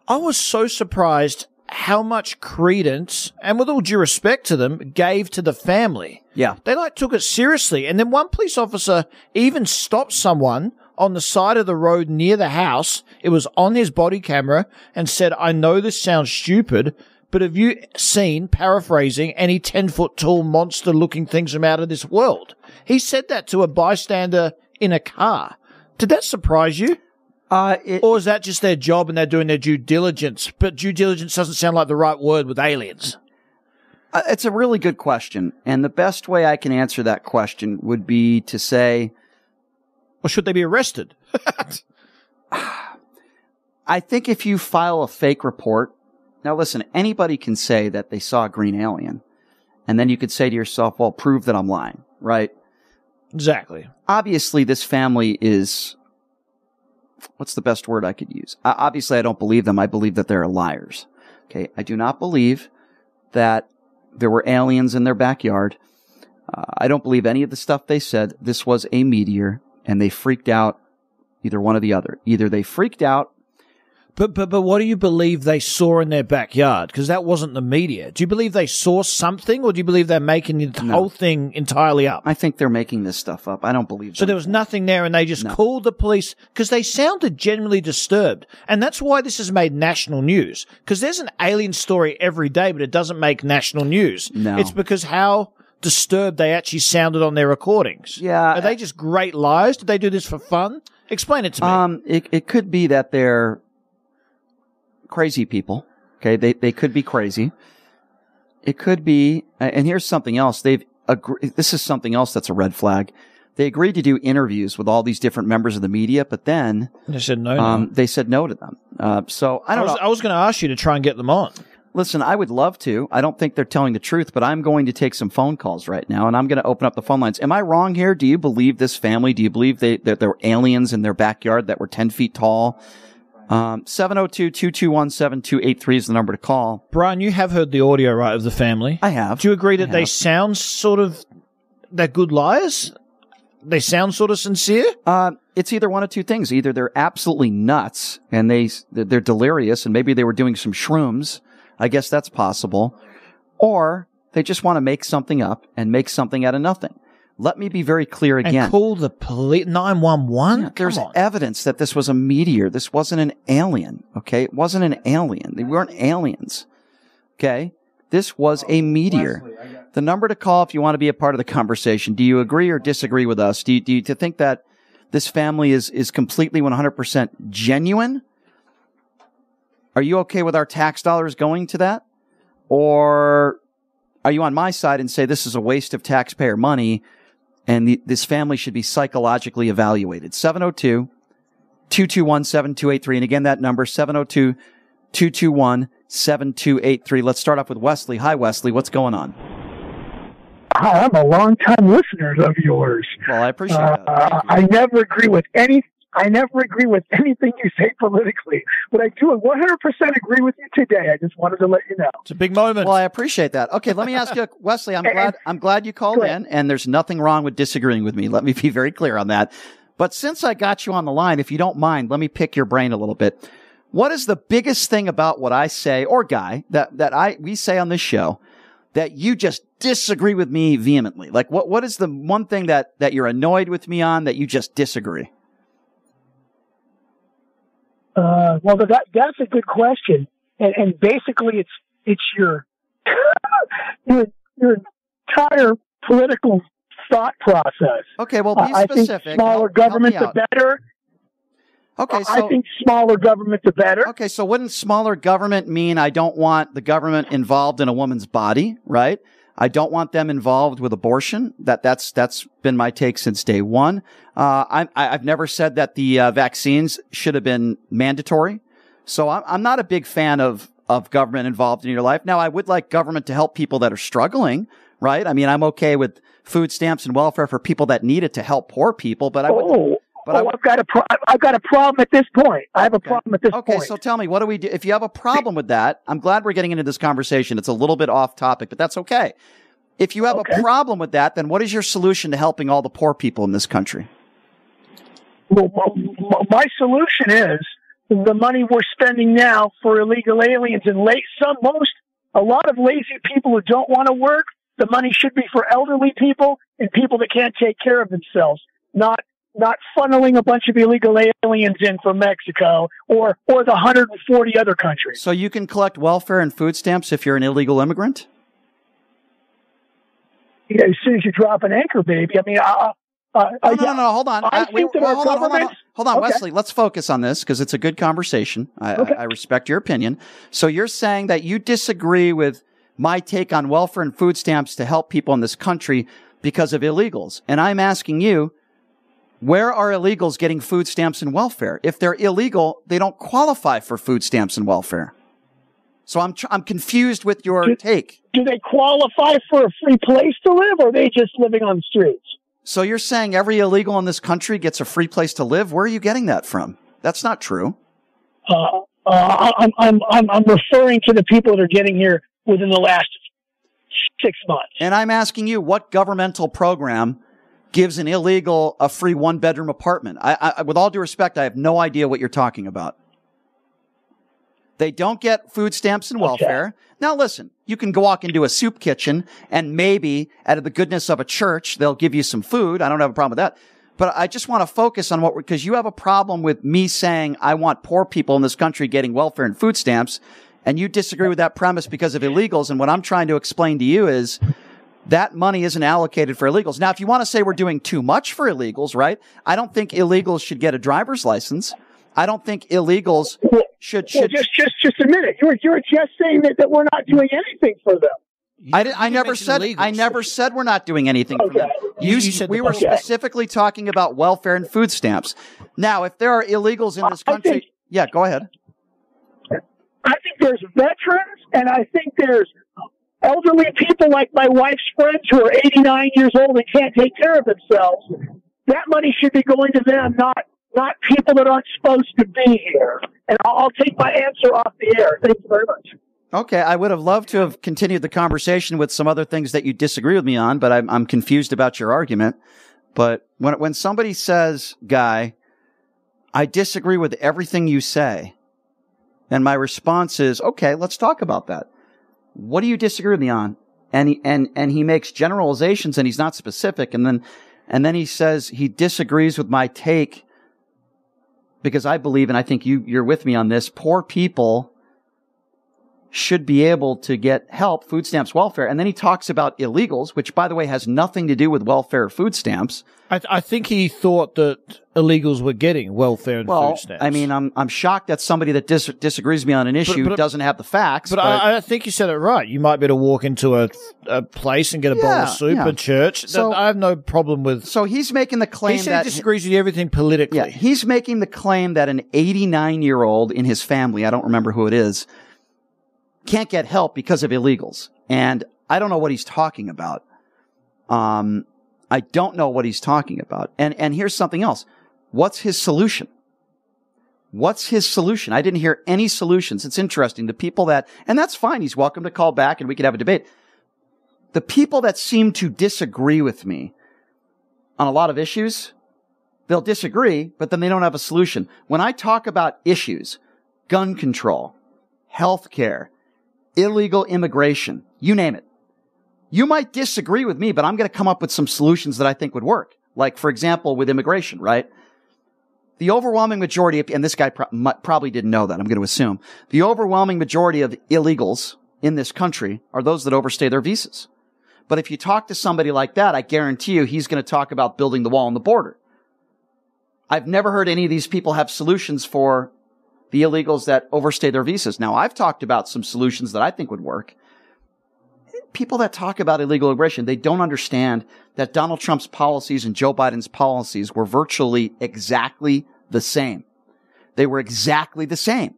I was so surprised how much credence and with all due respect to them gave to the family. Yeah. They like took it seriously. And then one police officer even stopped someone on the side of the road near the house. It was on his body camera and said, I know this sounds stupid, but have you seen, paraphrasing, any 10 foot tall monster looking things from out of this world? He said that to a bystander in a car. Did that surprise you? Uh, or is that just their job and they're doing their due diligence? But due diligence doesn't sound like the right word with aliens. Uh, it's a really good question. And the best way I can answer that question would be to say, Or should they be arrested? [laughs] I think if you file a fake report, now listen, anybody can say that they saw a green alien. And then you could say to yourself, well, prove that I'm lying, right? Exactly. Obviously, this family is, what's the best word I could use? Uh, obviously, I don't believe them. I believe that they're liars. Okay. I do not believe that there were aliens in their backyard. Uh, I don't believe any of the stuff they said. This was a meteor and they freaked out either one or the other. Either they freaked out But but but what do you believe they saw in their backyard? Because that wasn't the media. Do you believe they saw something, or do you believe they're making the whole thing entirely up? I think they're making this stuff up. I don't believe. So So there was nothing there, and they just called the police because they sounded genuinely disturbed, and that's why this has made national news. Because there's an alien story every day, but it doesn't make national news. No. it's because how disturbed they actually sounded on their recordings. Yeah, are they just great liars? Did they do this for fun? Explain it to me. Um, it, it could be that they're crazy people. Okay. They, they could be crazy. It could be, and here's something else. They've agreed, this is something else that's a red flag. They agreed to do interviews with all these different members of the media, but then they said no. um, they said no to them. Uh, so I don't was, know. I was going to ask you to try and get them on. Listen, I would love to. I don't think they're telling the truth, but I'm going to take some phone calls right now and I'm going to open up the phone lines. Am I wrong here? Do you believe this family? Do you believe they, that there were aliens in their backyard that were 10 feet tall? Um, 702-221-7283 is the number to call. Brian, you have heard the audio, right, of the family? I have. Do you agree that I they have. sound sort of, they're good liars? They sound sort of sincere? Uh, it's either one of two things. Either they're absolutely nuts and they, they're delirious and maybe they were doing some shrooms. I guess that's possible. Or they just want to make something up and make something out of nothing. Let me be very clear And again. call the police nine one one. There's evidence that this was a meteor. This wasn't an alien. Okay. It wasn't an alien. They weren't aliens. Okay. This was a meteor. The number to call if you want to be a part of the conversation. Do you agree or disagree with us? Do you, do you to think that this family is, is completely 100% genuine? Are you okay with our tax dollars going to that? Or are you on my side and say this is a waste of taxpayer money and the, this family should be psychologically evaluated? 702 221 7283. And again, that number 702 221 7283. Let's start off with Wesley. Hi, Wesley. What's going on? Hi, I'm a longtime listener of yours. Well, I appreciate Uh, that. I never agree with any. I never agree with anything you say politically, but I do 100% agree with you today. I just wanted to let you know. It's a big moment. Well, I appreciate that. Okay, let me ask you, [laughs] Wesley. I'm glad. I'm glad you called in, and there's nothing wrong with disagreeing with me. Let me be very clear on that. But since I got you on the line, if you don't mind, let me pick your brain a little bit. What is the biggest thing about what I say or guy that that I we say on this show that you just disagree with me vehemently? Like what what is the one thing that that you're annoyed with me on that you just disagree? Uh, well, that that's a good question, and, and basically, it's it's your [laughs] your your entire political thought process. Okay, well, be Uh, I think specific. smaller Help- help government, the better. Okay, I think smaller government, the better. Okay, so wouldn't smaller government mean I don't want the government involved in a woman's body, right? I don't want them involved with abortion. That that's that's been my take since day one. Uh, I, I've never said that the uh, vaccines should have been mandatory. So I'm I'm not a big fan of of government involved in your life. Now I would like government to help people that are struggling, right? I mean I'm okay with food stamps and welfare for people that need it to help poor people, but I would. Oh, but I oh, would- I've got a pro- I've got a problem at this point. I have a problem at this point. Okay, point. so tell me, what do we do? If you have a problem with that, I'm glad we're getting into this conversation. It's a little bit off topic, but that's okay. If you have a problem with that, then what is your solution to helping all the poor people in this country? Well, my solution is the money we're spending now for illegal aliens and late some most a lot of lazy people who don't want to work. The money should be for elderly people and people that can't take care of themselves, not not funneling a bunch of illegal aliens in from Mexico or or the 140 other countries. So you can collect welfare and food stamps if you're an illegal immigrant? Know, as soon as you drop an anchor, baby. I mean, uh, uh, No, no, no, no, hold on. I Uh, think that well, our hold on, hold on, hold on, Okay. Wesley. Let's focus on this because it's a good conversation. I, I, I respect your opinion. So you're saying that you disagree with my take on welfare and food stamps to help people in this country because of illegals, and I'm asking you, where are illegals getting food stamps and welfare? If they're illegal, they don't qualify for food stamps and welfare. So I'm tr- I'm confused with your take. Do they qualify for a free place to live, or are they just living on the streets? So you're saying every illegal in this country gets a free place to live? Where are you getting that from? That's not true. Uh, uh, I'm, I'm, I'm, I'm referring to the people that are getting here within the last six months. And I'm asking you, what governmental program gives an illegal a free one bedroom apartment? I, I, with all due respect, I have no idea what you're talking about. They don't get food stamps and welfare. Now listen, you can go walk into a soup kitchen and maybe out of the goodness of a church, they'll give you some food. I don't have a problem with that. But I just want to focus on what, because you have a problem with me saying I want poor people in this country getting welfare and food stamps. And you disagree with that premise because of illegals. And what I'm trying to explain to you is that money isn't allocated for illegals. Now, if you want to say we're doing too much for illegals, right? I don't think illegals should get a driver's license. I don't think illegals should, should Well, just, just, just a minute. You were, you were just saying that, that we're not doing anything for them. I, did, I never said I never said we're not doing anything for them. You, You said we the were okay. specifically talking about welfare and food stamps. Now, if there are illegals in this country, yeah, go ahead. I think there's veterans, and I think there's elderly people like my wife's friends who are 89 years old and can't take care of themselves. That money should be going to them, not not people that aren't supposed to be here. And I'll, take my answer off the air. Thank you very much. Okay, I would have loved to have continued the conversation with some other things that you disagree with me on, but I'm, I'm confused about your argument. But when when somebody says, "Guy, I disagree with everything you say," and my response is, "Okay, let's talk about that. What do you disagree with me on?" and he and and he makes generalizations and he's not specific and then and then he says he disagrees with my take because I believe and I think you you're with me on this poor people should be able to get help food stamps welfare and then he talks about illegals which by the way has nothing to do with welfare or food stamps I, I think he thought that illegals were getting welfare and well food stamps. I mean I'm I'm shocked that somebody that dis- disagrees with me on an issue but- doesn't have the facts But, I, I think you said it right. You might be able to walk into a, a place and get a bowl of soup yeah. at church. So- I have no problem with. So he's making the claim he said that he disagrees with everything politically. Yeah, he's making the claim that an 89 year old in his family, I don't remember who it is, can't get help because of illegals. And I don't know what he's talking about. Um, I don't know what he's talking about. And, and here's something else. What's his solution? What's his solution? I didn't hear any solutions. It's interesting. The people that, and that's fine. He's welcome to call back and we could have a debate. The people that seem to disagree with me on a lot of issues, they'll disagree, but then they don't have a solution. When I talk about issues, gun control, healthcare, illegal immigration, you name it. You might disagree with me, but I'm going to come up with some solutions that I think would work. Like, for example, with immigration, right? The overwhelming majority of, and this guy pro- probably didn't know that, I'm going to assume, the overwhelming majority of illegals in this country are those that overstay their visas. But if you talk to somebody like that, I guarantee you he's going to talk about building the wall on the border. I've never heard any of these people have solutions for the illegals that overstay their visas. Now, I've talked about some solutions that I think would work. People that talk about illegal immigration, they don't understand that Donald Trump's policies and Joe Biden's policies were virtually exactly the same. They were exactly the same.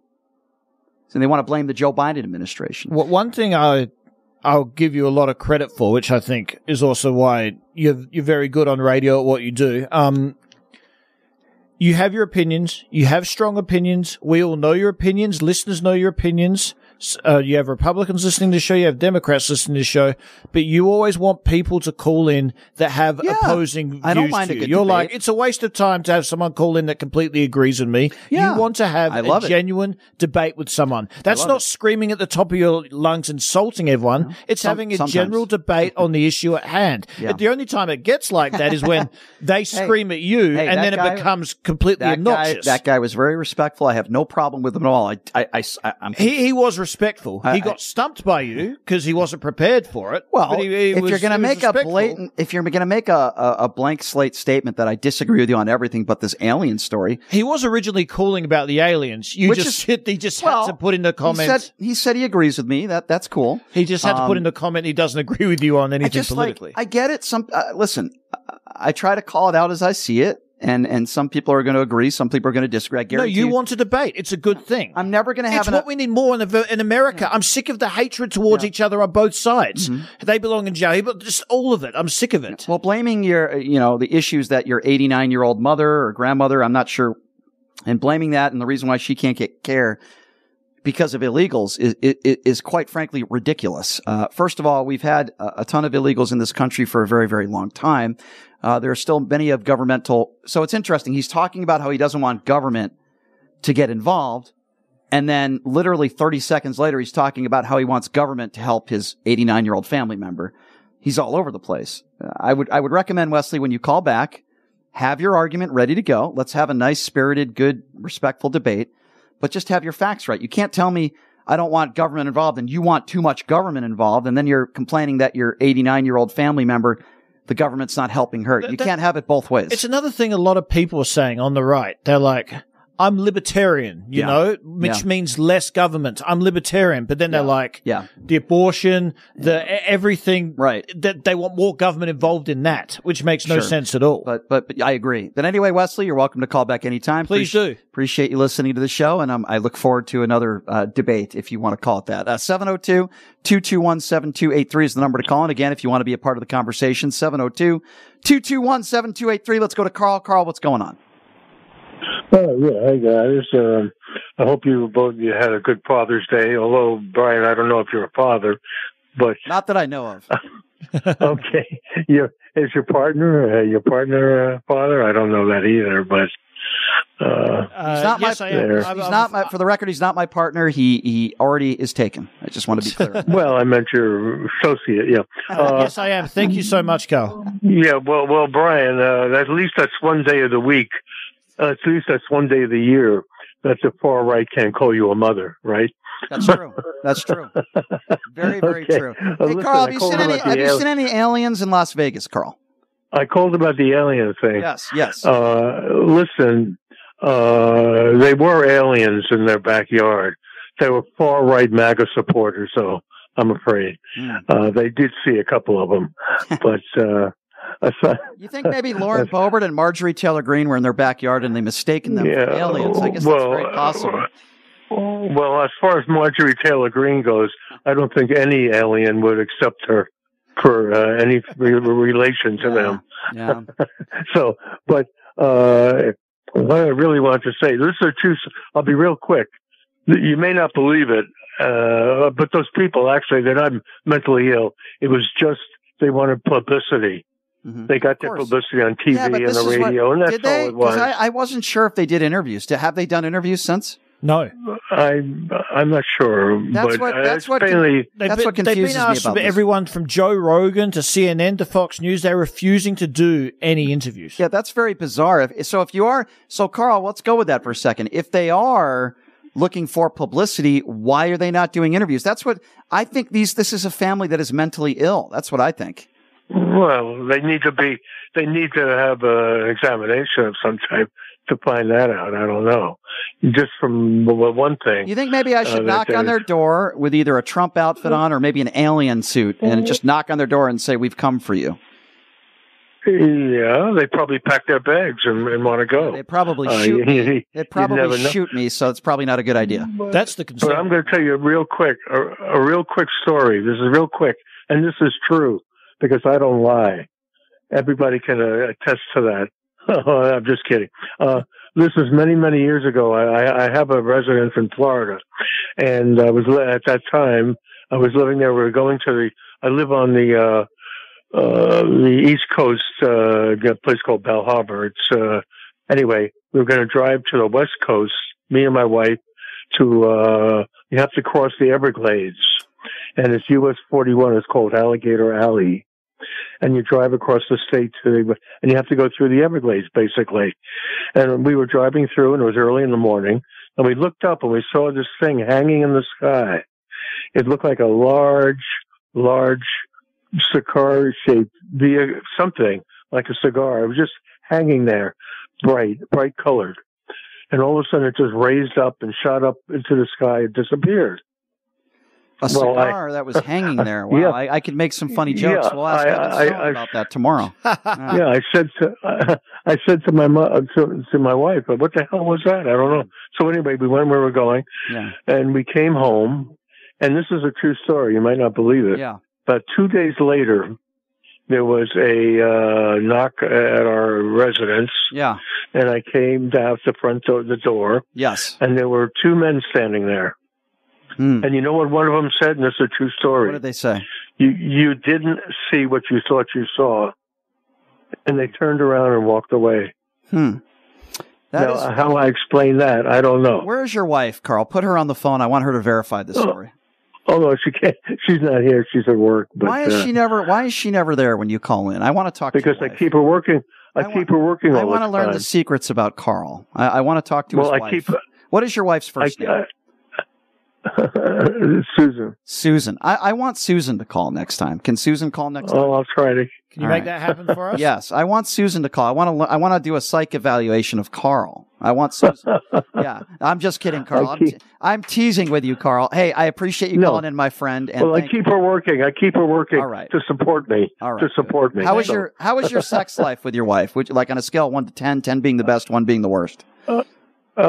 And they want to blame the Joe Biden administration. Well, one thing I I'll give you a lot of credit for, which I think is also why you're you're very good on radio at what you do. Um, you have your opinions. You have strong opinions. We all know your opinions. Listeners know your opinions. Uh, you have Republicans listening to the show. You have Democrats listening to the show. But you always want people to call in that have opposing views I don't mind to a you. You're debate. like, it's a waste of time to have someone call in that completely agrees with me. Yeah. You want to have a it. genuine debate with someone. That's not it. screaming at the top of your lungs, insulting everyone. It's Some- having a sometimes. general debate on the issue at hand. [laughs] Yeah. The only time it gets like that is when [laughs] they scream at you hey, and then guy- it becomes completely that guy, obnoxious. that guy was very respectful. I have no problem with him at all. I, I, I, I am he, he was respectful. I- he got stumped by you because he wasn't prepared for it. Well, he, he if was- you're going to he was make a blatant, if you're going to make a, a, a blank slate statement that I disagree with you on everything but this alien story, He was originally calling about the aliens. You just is- he just well, had to put in the he said, he said he agrees with me. That that's cool. He just had to put Um, in the comment he doesn't agree with you on I anything just politically. like I get it. Some uh, listen, I, I try to call it out as I see it, and and some people are going to agree, some people are going to disagree. I no, guarantee you want to debate. It's a good thing. I'm never going to have It's an, what we need more in, the, in America. I'm sick of the hatred towards each other on both sides. Mm-hmm. They belong in jail, but just all of it. I'm sick of it. Well, blaming your, you know, the issues that your 89 year old mother or grandmother, I'm not sure, and blaming that and the reason why she can't get care because of illegals is, is, is quite frankly ridiculous. Uh, first of all, we've had a, a ton of illegals in this country for a very, very long time. Uh, there are still many of governmental. So it's interesting. He's talking about how he doesn't want government to get involved. And then literally 30 seconds later, he's talking about how he wants government to help his 89 year old family member. He's all over the place. Uh, I would, I would recommend Wesley when you call back, have your argument ready to go. Let's have a nice, spirited, good, respectful debate, but just have your facts right. You can't tell me I don't want government involved and you want too much government involved. And then you're complaining that your 89 year old family member, the government's not helping her. You that- can't have it both ways. It's another thing a lot of people are saying on the right. They're like, I'm libertarian, you Yeah. know, which Yeah. means less government. I'm libertarian, but then they're like, yeah. the abortion, the everything, right? That they want more government involved in that, which makes no Sure. sense at all. But, but but I agree. But anyway, Wesley, you're welcome to call back anytime. Please do. Appreciate you listening to the show, and um, I look forward to another uh, debate if you want to call it that. Uh, 702 221 7283 is the number to call. And again, if you want to be a part of the conversation, 702 221 7283. Let's go to Carl. Carl, what's going on? Oh yeah, hey guys. Um, I hope you both you had a good Father's Day. Although Brian, I don't know if you're a father, but Not that I know of. [laughs] [laughs] okay, your is your partner uh, your partner uh, father? I don't know that either, but Uh, He's not yes, my. I am. He's I've- I've- not my. For the record, he's not my partner. He he already is taken. I just want to be clear. [laughs] well, I meant your associate. Yeah. Uh, yes, I am. Thank you so much, Carl. Yeah, well, well, Brian, uh, at least that's one day of the week. Uh, at least that's one day of the year that the far right can't call you a mother, right? That's true. That's true. Very, very Okay. true. Uh, Hey, listen, Carl, have you seen any? Have you seen any aliens in Las Vegas, Carl? I called about the alien thing. Yes, yes. Uh, listen, uh, they were aliens in their backyard. They were far right MAGA supporters, though. I'm afraid Hmm. uh, they did see a couple of them, [laughs] but uh, aside, You think maybe [laughs] Lauren Boebert and Marjorie Taylor Greene were in their backyard and they mistaken them for aliens? I guess well, that's very possible. Well, as far as Marjorie Taylor Greene goes, I don't think any alien would accept her for uh, any re- relation to them. Yeah. [laughs] so, but uh, what I really want to say, this is a true. I'll be real quick. You may not believe it, uh, but those people actually they're not mentally ill. It was just they wanted publicity. They got their publicity on TV Mm-hmm. yeah, and the is what- radio, and that's did they? all it was. I, I wasn't sure if they did interviews. Have they done interviews since? No. I I'm not sure, That's but what- uh, that's what- mainly They've That's been, what they've confuses been me asked about from this. everyone from Joe Rogan to CNN to Fox News. They're refusing to do any interviews. Yeah, that's very bizarre. If, so if you are, so Carl, let's go with that for a second. If they are looking for publicity, why are they not doing interviews? That's what I think. These this is a family that is mentally ill. That's what I think. Well, they need to be. They need to have an examination of some type to find that out. I don't know. Just from well, one thing. You think maybe I uh, should that knock on their door with either a Trump outfit on or maybe an alien suit and just knock on their door and say, "We've come for you." Yeah, they probably pack their bags and, and want to go. They probably Uh, shoot [laughs] you- me. They'd probably never know. shoot me, so it's probably not a good idea. That's the concern. But I'm going to tell you a real quick, a, a real quick story. This is real quick, and this is true because I don't lie. Everybody can uh, attest to that. [laughs] I'm just kidding. Uh, this was many, many years ago. I, I- I have a residence in Florida, and I was at that time. I was living there. We were going to the. I live on the uh, uh, the East Coast, uh, a place called Bal Harbour. It's uh, anyway. We were going to drive to the West Coast. Me and my wife to uh you have to cross the Everglades and it's US 41 it's called Alligator Alley and you drive across the state to the, and you have to go through the Everglades basically. And we were driving through and it was early in the morning and we looked up and we saw this thing hanging in the sky. It looked like a large large cigar shaped via something like a cigar. It was just hanging there bright bright colored. And all of a sudden it just raised up and shot up into the sky and disappeared. A Well, I- cigar that was hanging there. [laughs] Wow, Yeah. I, I could make some funny jokes. Yeah, we'll ask I- I- I- about that tomorrow. [laughs] yeah, I said to [laughs] I said to my mo- to, to my wife, "What the hell was that?" I don't know. So anyway, we went where we were going, Yeah. and we came home, and this is a true story. You might not believe it. Yeah. But two days later, there was a uh, knock at our residence, Yeah. and I came down to the front door, the door, Yes. and there were two men standing there. Hmm. And you know what one of them said? And this is a true story. What did they say? You you didn't see what you thought you saw, and they turned around and walked away. Hmm. That now, is- how I explain that, I don't know. Where is your wife, Carl? Put her on the phone. I want her to verify Oh, this story. Although she can't, she's not here. She's at work. But, why is uh, she never? Why is she never there when you call in? I want to talk Because to I keep her working. I, keep her working all I want to learn time. the secrets about Carl. I, I want to talk to Well, his I wife. keep- what is your wife's first I- name? [laughs] Susan. Susan. I, I want Susan to call next time. Can Susan call next time? Oh, I'll try to. Can you All make right. that happen for us? [laughs] Yes, I want Susan to call. I want to. I want to do a psych evaluation of Carl. I want Susan. [laughs] yeah, I'm just kidding, Carl. I'm, te- I'm teasing with you, Carl. Hey, I appreciate you No. calling in, my friend. And well, I thank- keep her working. I keep her working All right. to support me. All right, To support me. how is So- your How is your sex life with your wife? Would you, like on a scale of one to 10, 10 being the best, one being the worst? Uh,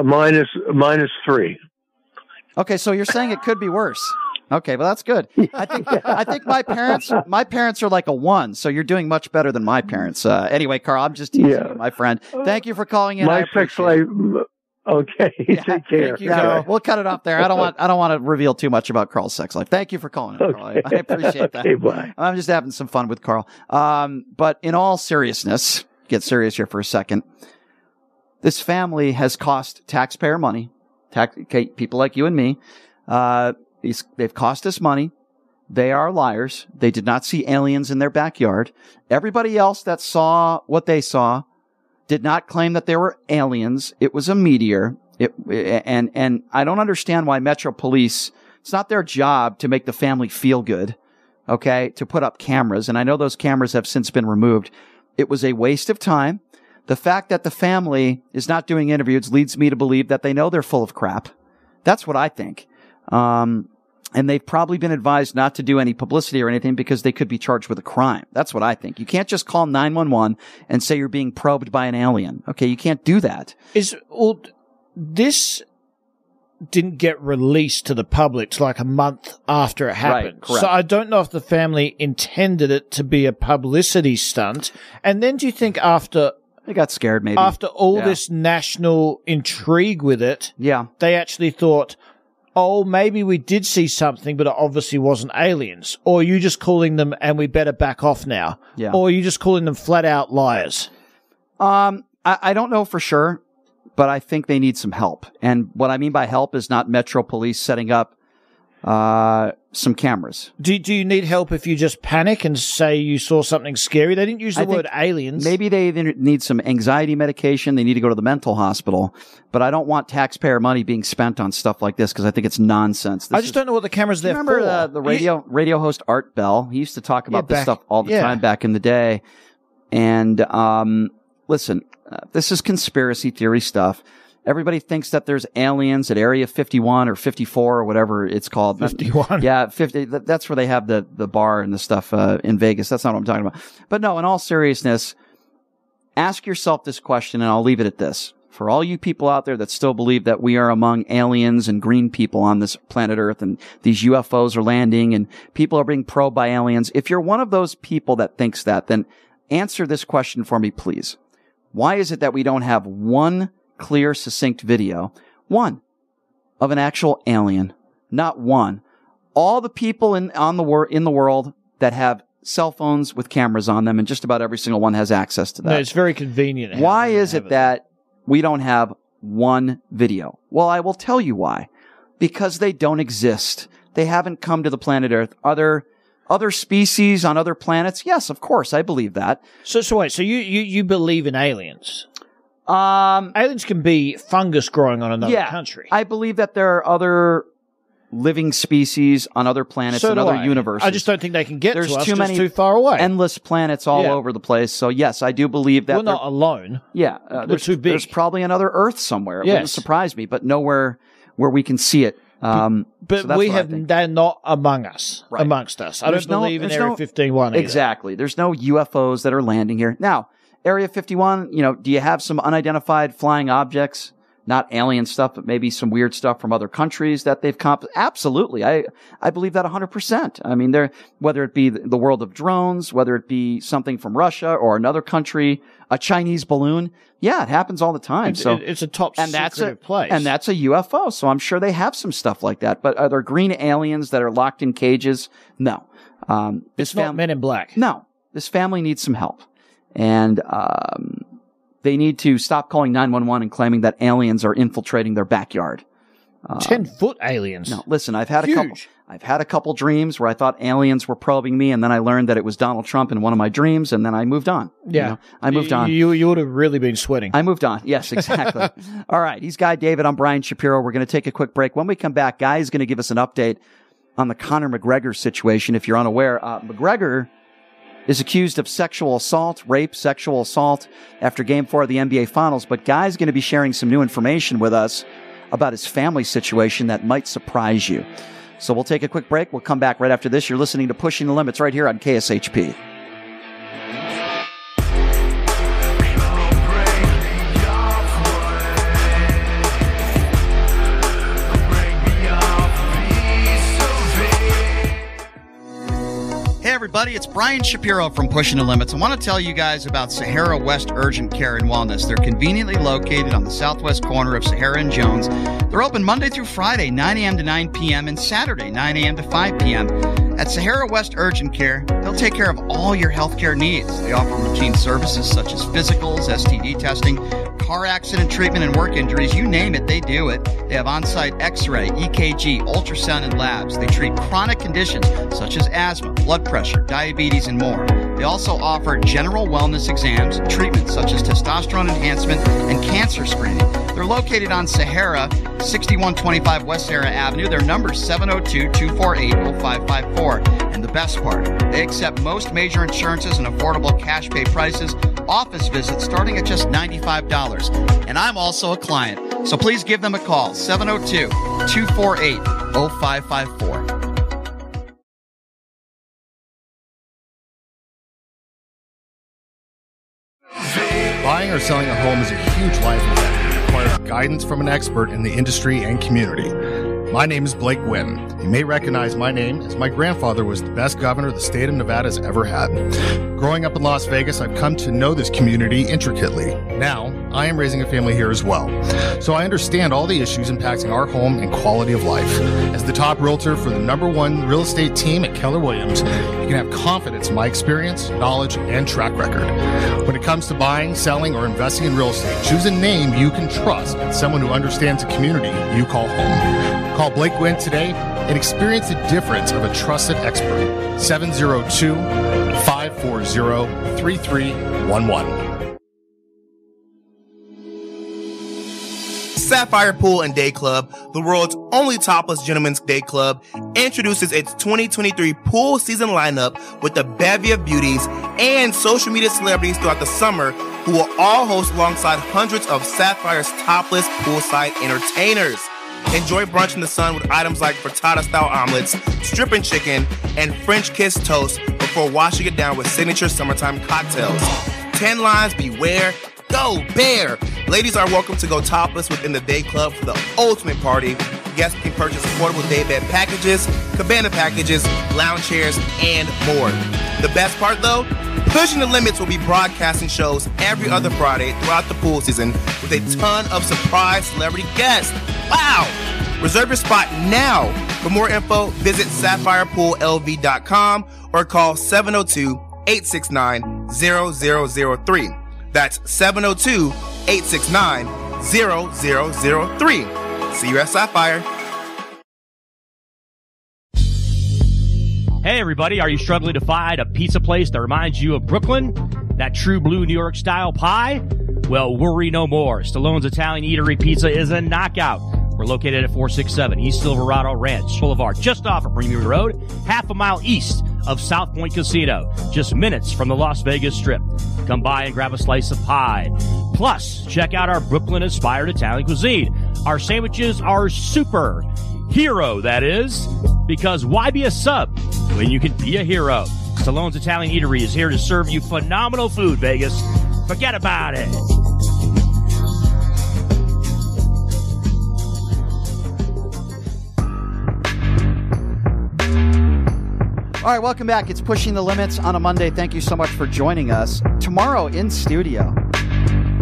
minus minus three. Okay, so you're saying it could be worse. Okay, well that's good. [laughs] I think I think my parents my parents are like a one, so you're doing much better than my parents. Uh, anyway, Carl, I'm just teasing Yeah. you, my friend. Thank you for calling in. My sex life. Okay. [laughs] Take care. Yeah, we'll cut it off there. I don't want I don't want to reveal too much about Carl's sex life. Thank you for calling, in, Carl. I, I appreciate that. [laughs] Okay, bye. I'm just having some fun with Carl. Um, but in all seriousness, get serious here for a second. This family has cost taxpayer money, people like you and me. Uh, they've cost us money. They are liars. They did not see aliens in their backyard. Everybody else that saw what they saw did not claim that there were aliens. It was a meteor. It, and, and I don't understand why Metro Police, it's not their job to make the family feel good. Okay. To put up cameras. And I know those cameras have since been removed. It was a waste of time. The fact that the family is not doing interviews leads me to believe that they know they're full of crap. That's what I think. Um, and they've probably been advised not to do any publicity or anything because they could be charged with a crime. That's what I think. You can't just call 911 and say you're being probed by an alien. Okay. You can't do that. Is well, this didn't get released to the public till like a month after it happened. correct. so I don't know if the family intended it to be a publicity stunt. And then do you think after they got scared maybe after all Yeah. this national intrigue with it, yeah, they actually thought, "Oh, maybe we did see something, but it obviously wasn't aliens." Or you just calling them and we better back off now? Yeah. Or are you just calling them flat out liars? Um, I, I don't know for sure, but I think they need some help. And what I mean by help is not Metro Police setting up uh, some cameras. Do, do you need help if you just panic and say you saw something scary? They didn't use the I word aliens. Maybe they need some anxiety medication. They need to go to the mental hospital. But I don't want taxpayer money being spent on stuff like this because I think it's nonsense. I just don't know what the camera's there remember for. uh, the radio radio host Art Bell? He used to talk about this back- stuff all the yeah. time back in the day. And um, listen, uh, this is conspiracy theory stuff. Everybody thinks that there's aliens at Area 51 or 54 or whatever it's called. 51. Yeah, 50. That's where they have the the bar and the stuff uh, in Vegas. That's not what I'm talking about. But no, in all seriousness, ask yourself this question, and I'll leave it at this. For all you people out there that still believe that we are among aliens and green people on this planet Earth and these UFOs are landing and people are being probed by aliens, if you're one of those people that thinks that, then answer this question for me, please. Why is it that we don't have one clear, succinct video? One of an actual alien. Not one. All the people in, on the wor- in the world that have cell phones with cameras on them and just about every single one has access to that. No, it's very convenient. Why is have it that we don't have one video? Well, I will tell you why. Because they don't exist. They haven't come to the planet Earth. Other other species on other planets? Yes, of course, I believe that. So, so wait. So you you, you believe in aliens? Um, aliens can be fungus growing on another yeah, country. I believe that there are other living species on other planets So and other I. universes. I just don't think they can get There's to us. too many too far away. endless planets all Yeah. over the place. So yes, I do believe that We're not alone. Yeah, uh, We're there's, too big. there's probably another Earth somewhere. It wouldn't surprise me, but nowhere where we can see it. Um, But so we have they're not among us, Right. amongst us. I There's don't no- believe in Area no- 51 either. Exactly. There's no UFOs that are landing here. Now, Area 51, you know, do you have some unidentified flying objects? Not alien stuff, but maybe some weird stuff from other countries that they've comp. Absolutely. I, I believe that 100%. I mean, there, whether it be the world of drones, whether it be something from Russia or another country, a Chinese balloon. Yeah, it happens all the time. It's, so it- it's a top and that's a place. and that's a UFO. So I'm sure they have some stuff like that. But are there green aliens that are locked in cages? No. Um, this it's not Men in Black. no, this family needs some help, and um, they need to stop calling 911 and claiming that aliens are infiltrating their backyard. Um, Ten foot aliens. no, listen, I've had a couple. I've had a couple dreams where I thought aliens were probing me, and then I learned that it was Donald Trump in one of my dreams, and then I moved on. You Yeah, know, I moved on. You you would have really been sweating. I moved on. Yes, exactly. [laughs] All right. He's Guy David. I'm Brian Shapiro. We're going to take a quick break. When we come back, Guy is going to give us an update on the Conor McGregor situation. If you're unaware, uh, McGregor is accused of sexual assault, rape, sexual assault after game four of the NBA Finals. But Guy's going to be sharing some new information with us about his family situation that might surprise you. So we'll take a quick break. We'll come back right after this. You're listening to Pushing the Limits right here on KSHP. Everybody, it's Brian Shapiro from Pushing the Limits. I want to tell you guys about Sahara West Urgent Care and Wellness. They're conveniently located on the southwest corner of Sahara and Jones. They're open Monday through Friday, 9 a.m. to 9 p.m., and Saturday, 9 a.m. to 5 p.m. At Sahara West Urgent Care, they'll take care of all your healthcare needs. They offer routine services such as physicals, STD testing, car accident treatment and work injuries, you name it, they do it. They have on site x ray, EKG, ultrasound, and labs. They treat chronic conditions such as asthma, blood pressure, diabetes, and more. They also offer general wellness exams, treatments such as testosterone enhancement and cancer screening. They're located on Sahara, 6125 West Sahara Avenue. Their number is 702 248 0554. And the best part, they accept most major insurances and affordable cash pay prices. Office visits starting at just $95. And I'm also a client. So please give them a call 702 248 0554. Or selling a home is a huge life event. It requires guidance from an expert in the industry and community. My name is Blake Guinn. You may recognize my name as my grandfather was the best governor the state of Nevada has ever had. Growing up in Las Vegas, I've come to know this community intricately. Now, I am raising a family here as well. So I understand all the issues impacting our home and quality of life. As the top realtor for the number one real estate team at Keller Williams, you can have confidence in my experience, knowledge, and track record. When it comes to buying, selling, or investing in real estate, choose a name you can trust and someone who understands the community you call home. Call Blake Guinn today and experience the difference of a trusted expert. 702 540 3311. Sapphire Pool and Day Club, the world's only topless gentlemen's day club, introduces its 2023 pool season lineup with a bevy of beauties and social media celebrities throughout the summer who will all host alongside hundreds of Sapphire's topless poolside entertainers. Enjoy brunch in the sun with items like frittata style omelets, stripping chicken, and French kiss toast before washing it down with signature summertime cocktails. 10 lines beware. Go Bear! Ladies are welcome to go topless within the day club for the ultimate party. Guests can purchase affordable day bed packages, cabana packages, lounge chairs, and more. The best part though, Pushing the Limits will be broadcasting shows every other Friday throughout the pool season with a ton of surprise celebrity guests. Wow! Reserve your spot now. For more info, visit sapphirepoolLV.com or call 702 869 0003. That's 702 869 0003. See you at Sapphire. Hey, everybody, are you struggling to find a pizza place that reminds you of Brooklyn? That true blue New York style pie? Well, worry no more. Stallone's Italian Eatery Pizza is a knockout. We're located at 467 East Silverado Ranch Boulevard, just off of Bermuda Road, half a mile east of South Point Casino, just minutes from the Las Vegas Strip. Come by and grab a slice of pie. Plus, check out our Brooklyn inspired Italian cuisine. Our sandwiches are super. Hero, that is. Because why be a sub when you can be a hero? Stallone's Italian Eatery is here to serve you phenomenal food, Vegas. Forget about it. All right, welcome back. It's Pushing the Limits on a Monday. Thank you so much for joining us. Tomorrow in studio,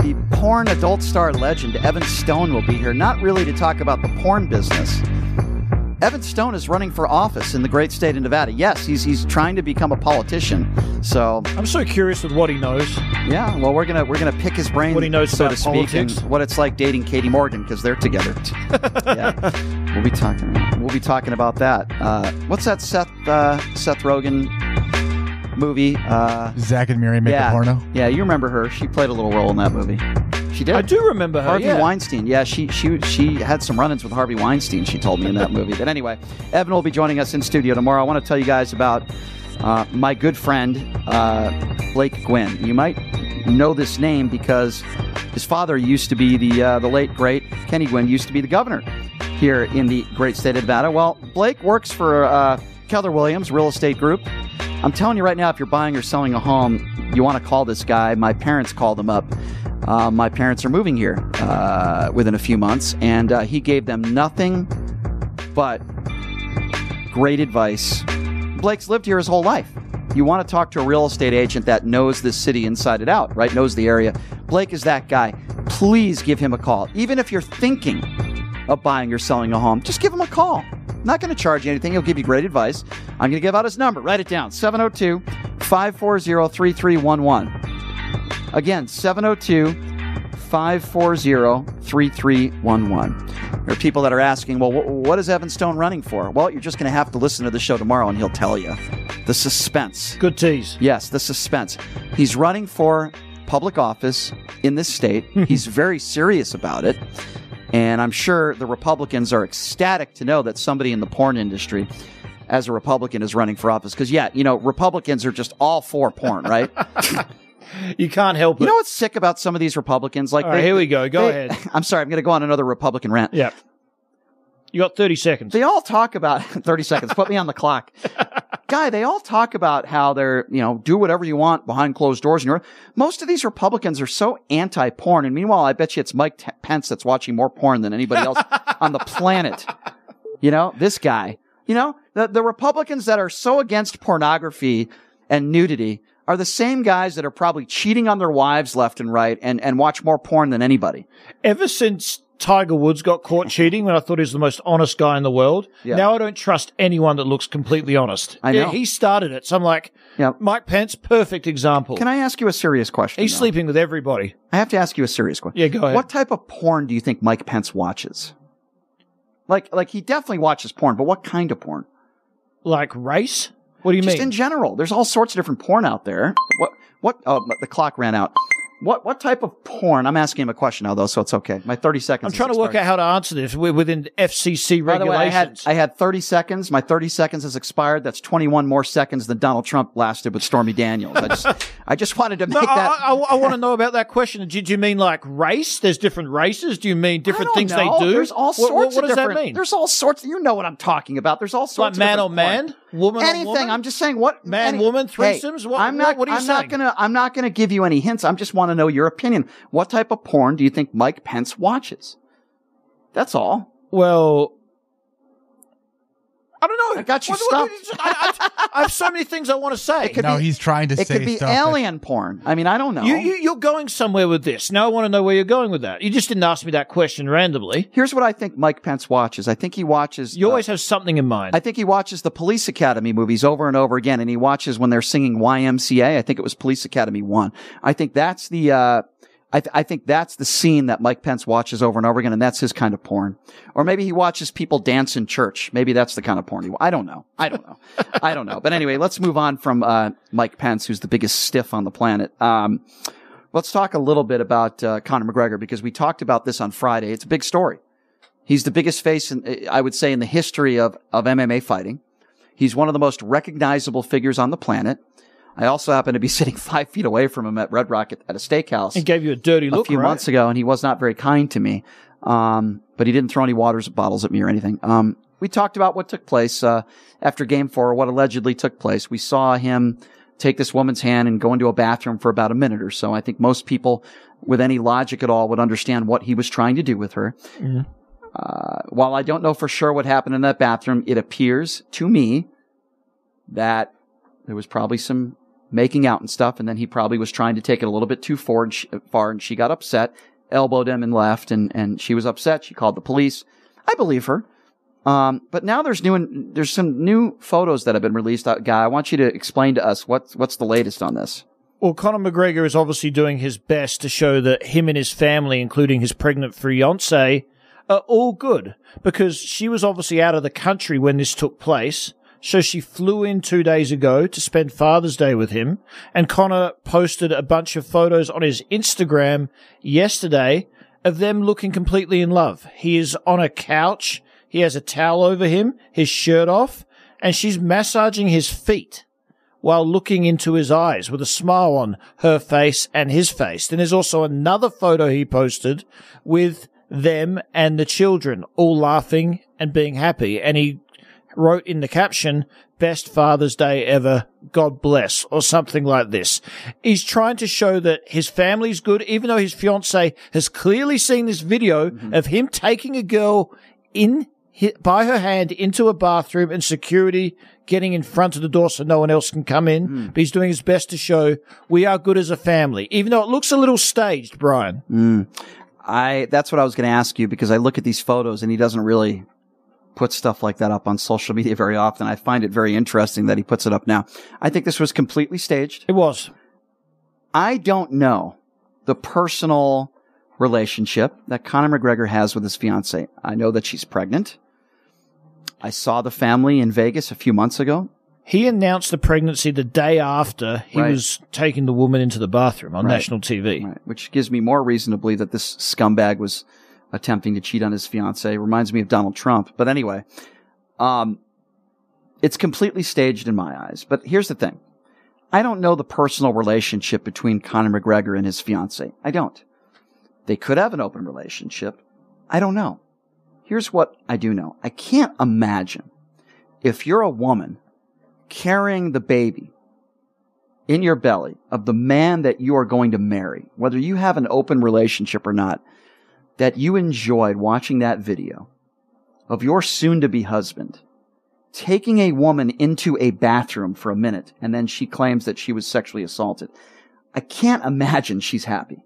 the porn adult star legend Evan Stone will be here, not really to talk about the porn business. Evan Stone is running for office in the great state of Nevada. Yes, he's he's trying to become a politician. So I'm so curious with what he knows. Yeah, well, we're gonna we're gonna pick his brain, What he knows so about to speak, politics. and what it's like dating Katie Morgan because they're together. [laughs] yeah, we'll be talking. We'll be talking about that. Uh, what's that Seth uh, Seth Rogen movie? Uh, Zack and Miri make yeah, a porno. Yeah, you remember her? She played a little role in that movie. She did. I do remember her. Harvey yeah. Weinstein. Yeah, she she she had some run-ins with Harvey Weinstein. She told me in that movie. But anyway, Evan will be joining us in studio tomorrow. I want to tell you guys about uh, my good friend uh, Blake Guinn. You might know this name because his father used to be the uh, the late great Kenny Guinn used to be the governor here in the great state of Nevada. Well, Blake works for uh, Keller Williams Real Estate Group. I'm telling you right now, if you're buying or selling a home, you want to call this guy. My parents called him up. Uh, my parents are moving here uh, within a few months, and uh, he gave them nothing but great advice. Blake's lived here his whole life. You want to talk to a real estate agent that knows this city inside and out, right? Knows the area. Blake is that guy. Please give him a call. Even if you're thinking of buying or selling a home, just give him a call. Not going to charge you anything. He'll give you great advice. I'm going to give out his number. Write it down 702 540 3311. Again, 702 540-3311. There are people that are asking, well, wh- what is Evan Stone running for? Well, you're just going to have to listen to the show tomorrow and he'll tell you. The suspense. Good tease. Yes, the suspense. He's running for public office in this state. [laughs] He's very serious about it. And I'm sure the Republicans are ecstatic to know that somebody in the porn industry as a Republican is running for office. Because, yeah, you know, Republicans are just all for porn, right? [laughs] You can't help You it. You know what's sick about some of these Republicans? Like, All right, here we go. Go they- ahead. [laughs] I'm sorry, I'm going to go on another Republican rant. Yeah. You got 30 seconds. They all talk about [laughs] 30 seconds. Put me on the clock. Guy, they all talk about how they're, you know, do whatever you want behind closed doors. And you're, most of these Republicans are so anti-porn. And meanwhile, I bet you it's Mike T- Pence that's watching more porn than anybody else [laughs] on the planet. You know, this guy, you know, the, the Republicans that are so against pornography and nudity are the same guys that are probably cheating on their wives left and right and, and watch more porn than anybody. Ever since Tiger Woods got caught [laughs] cheating when I thought he was the most honest guy in the world, Yeah. now I don't trust anyone that looks completely honest. I know. Yeah, he started it. So I'm like, Mike Pence, perfect example. Can I ask you a serious question? He's though? sleeping with everybody. I have to ask you a serious question. Yeah, go ahead. What type of porn do you think Mike Pence watches? Like, like he definitely watches porn, but what kind of porn? Like race? What do you Just mean? in general, there's all sorts of different porn out there. What? What? Oh, the clock ran out. What? What type of porn? I'm asking him a question now, though, so it's okay. My 30 seconds. I'm trying to work out how to answer this We're within FCC By the way, I had regulations. I had 30 seconds. My 30 seconds has expired. That's 21 more seconds than Donald Trump lasted with Stormy Daniels. I just [laughs] I just wanted to No, make I, that. I, want to know about that question. Did you mean like race? There's different races. Do you mean different things know. they do? There's all sorts what, what of does that mean? There's all sorts. You know what I'm talking about. There's all sorts. Like man of on man. Woman anything. woman? I'm just saying what Man, any- woman, Hey, threesomes? What- I'm what- not. what are you I'm not saying? gonna. I'm not gonna give you any hints. I am just want to know your opinion. What type of porn do you think Mike Pence watches? That's all. Well, I don't know. I got you What- what- stumped. I, I- I have so many things I want to say. It could No, be- he's trying to It say could be stuff that- alien porn. I mean, I don't know. You, you, you're going somewhere with this. Now I want to know where you're going with that. You just didn't ask me that question randomly. Here's what I think Mike Pence watches. I think he watches. You uh, always have something in mind. I think he watches the Police Academy movies over and over again, and he watches when they're singing YMCA. I think it was Police Academy One. I think that's the. Uh, I, th- I think that's the scene that Mike Pence watches over and over again, and that's his kind of porn. Or maybe he watches people dance in church. Maybe that's the kind of porn he. I don't know. I don't know. I don't know. But anyway, let's move on from uh, Mike Pence, who's the biggest stiff on the planet. Um, let's talk a little bit about uh, Conor McGregor because we talked about this on Friday. It's a big story. He's the biggest face, in, I would say, in the history of, of MMA fighting. He's one of the most recognizable figures on the planet. I also happened to be [laughs] sitting five feet away from him at Red Rock at, a steakhouse It gave you a dirty look a few right? months ago, and he was not very kind to me. Um, but he didn't throw any waters bottles at me or anything. Um, we talked about what took place uh, after Game Four, what allegedly took place. We saw him take this woman's hand and go into a bathroom for about a minute or so. I think most people, with any logic at all, would understand what he was trying to do with her. Mhm. Uh, while I don't know for sure what happened in that bathroom, it appears to me that there was probably some making out and stuff, and then he probably was trying to take it a little bit too far, and she, far, and she got upset, elbowed him, and left, and and she was upset. She called the police. I believe her. Um, but now there's new, there's some new photos that have been released. Uh, Guy, I want you to explain to us what's what's the latest on this. Well, Conor McGregor is obviously doing his best to show that him and his family, including his pregnant fiance, are all good because she was obviously out of the country when this took place. So she flew in two days ago to spend Father's Day with him. And Conor posted a bunch of photos on his Instagram yesterday of them looking completely in love. He is on a couch. He has a towel over him, his shirt off, and she's massaging his feet while looking into his eyes with a smile on her face and his face. Then there's also another photo he posted with them and the children all laughing and being happy. And he wrote in the caption, best Father's Day ever. God bless or something like this. He's trying to show that his family's good, even though his fiance has clearly seen this video of him taking a girl in by her hand into a bathroom and security getting in front of the door so no one else can come in. But he's doing his best to show we are good as a family, even though it looks a little staged, Brian. Mm. I that's what I was going to ask you because I look at these photos and he doesn't really put stuff like that up on social media very often. I find it very interesting that he puts it up now. I think this was completely staged. It was. I don't know the personal relationship that Conor McGregor has with his fiance. I know that she's pregnant. I saw the family in Vegas a few months ago. He announced the pregnancy the day after he Right. was taking the woman into the bathroom on Right. national TV. Right, which gives me more reason to believe that this scumbag was attempting to cheat on his fiance. Reminds me of Donald Trump. But anyway, um, it's completely staged in my eyes. But here's the thing. I don't know the personal relationship between Conor McGregor and his fiance. I don't. They could have an open relationship. I don't know. Here's what I do know. I can't imagine if you're a woman carrying the baby in your belly of the man that you are going to marry, whether you have an open relationship or not, that you enjoyed watching that video of your soon to be husband taking a woman into a bathroom for a minute and then she claims that she was sexually assaulted. I can't imagine she's happy.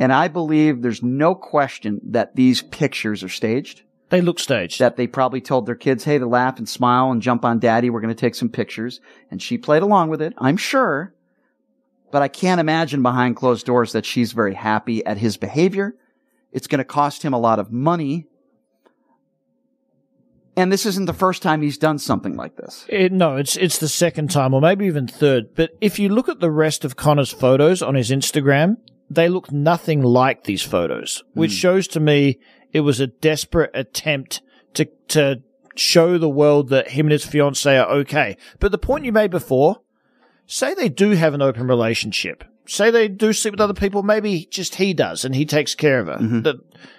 And I believe there's no question that these pictures are staged. They look staged. That they probably told their kids, hey, to laugh and smile and jump on daddy. We're going to take some pictures. And she played along with it, I'm sure. But I can't imagine behind closed doors that she's very happy at his behavior. It's going to cost him a lot of money. And this isn't the first time he's done something like this. It, no, it's it's the second time, or maybe even third. But if you look at the rest of Conor's photos on his Instagram, they look nothing like these photos, which Hmm. shows to me it was a desperate attempt to to show the world that him and his fiance are okay. But the point you made before, say they do have an open relationship. Say they do sleep with other people. Maybe just he does, and he takes care of her. That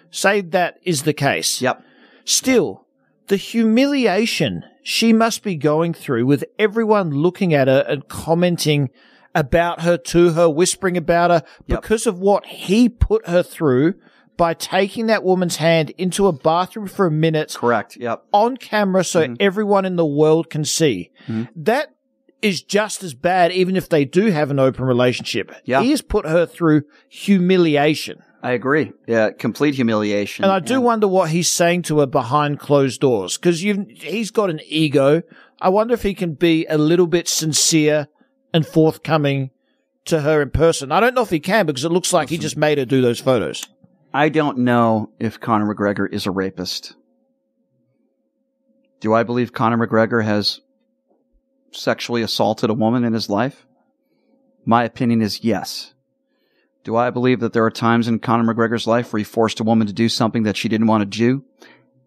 say that is the case. Mm-hmm. Yep. Still, the humiliation she must be going through with everyone looking at her and commenting about her to her, whispering about her because of what he put her through by taking that woman's hand into a bathroom for a minute. Correct. Yep. On camera so everyone in the world can see. That is just as bad, even if they do have an open relationship. Yeah. He has put her through humiliation. I agree. Yeah, complete humiliation. And I do wonder what he's saying to her behind closed doors because he's got an ego. I wonder if he can be a little bit sincere and forthcoming to her in person. I don't know if he can because it looks like he just made her do those photos. I don't know if Conor McGregor is a rapist. Do I believe Conor McGregor has sexually assaulted a woman in his life? My opinion is yes. Do I believe that there are times in Conor McGregor's life where he forced a woman to do something that she didn't want to do?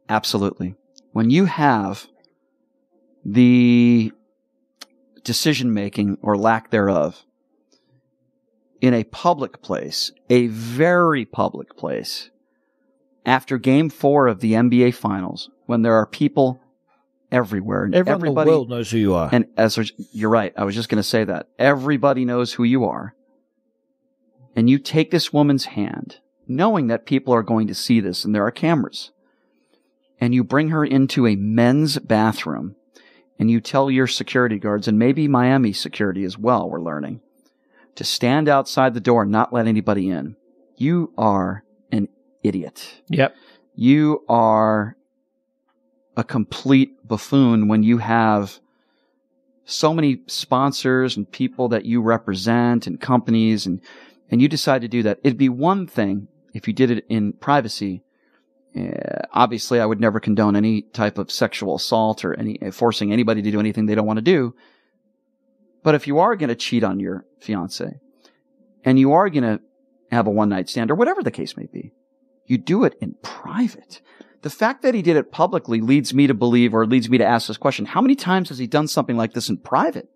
Absolutely. When you have the decision making or lack thereof in a public place, a very public place, after game four of the NBA finals, when there are people everywhere and Everyone in the everybody world knows who you are. and as you're right, I was just going to say that everybody knows who you are. And you take this woman's hand, knowing that people are going to see this and there are cameras, and you bring her into a men's bathroom and you tell your security guards and maybe Miami security as well, we're learning, to stand outside the door and not let anybody in. You are an idiot. Yep. You are a complete buffoon when you have so many sponsors and people that you represent and companies and and you decide to do that. It'd be one thing if you did it in privacy. Uh, obviously, I would never condone any type of sexual assault or any forcing anybody to do anything they don't want to do. But if you are going to cheat on your fiance and you are going to have a one night stand or whatever the case may be, you do it in private. The fact that he did it publicly leads me to believe or leads me to ask this question. How many times has he done something like this in private?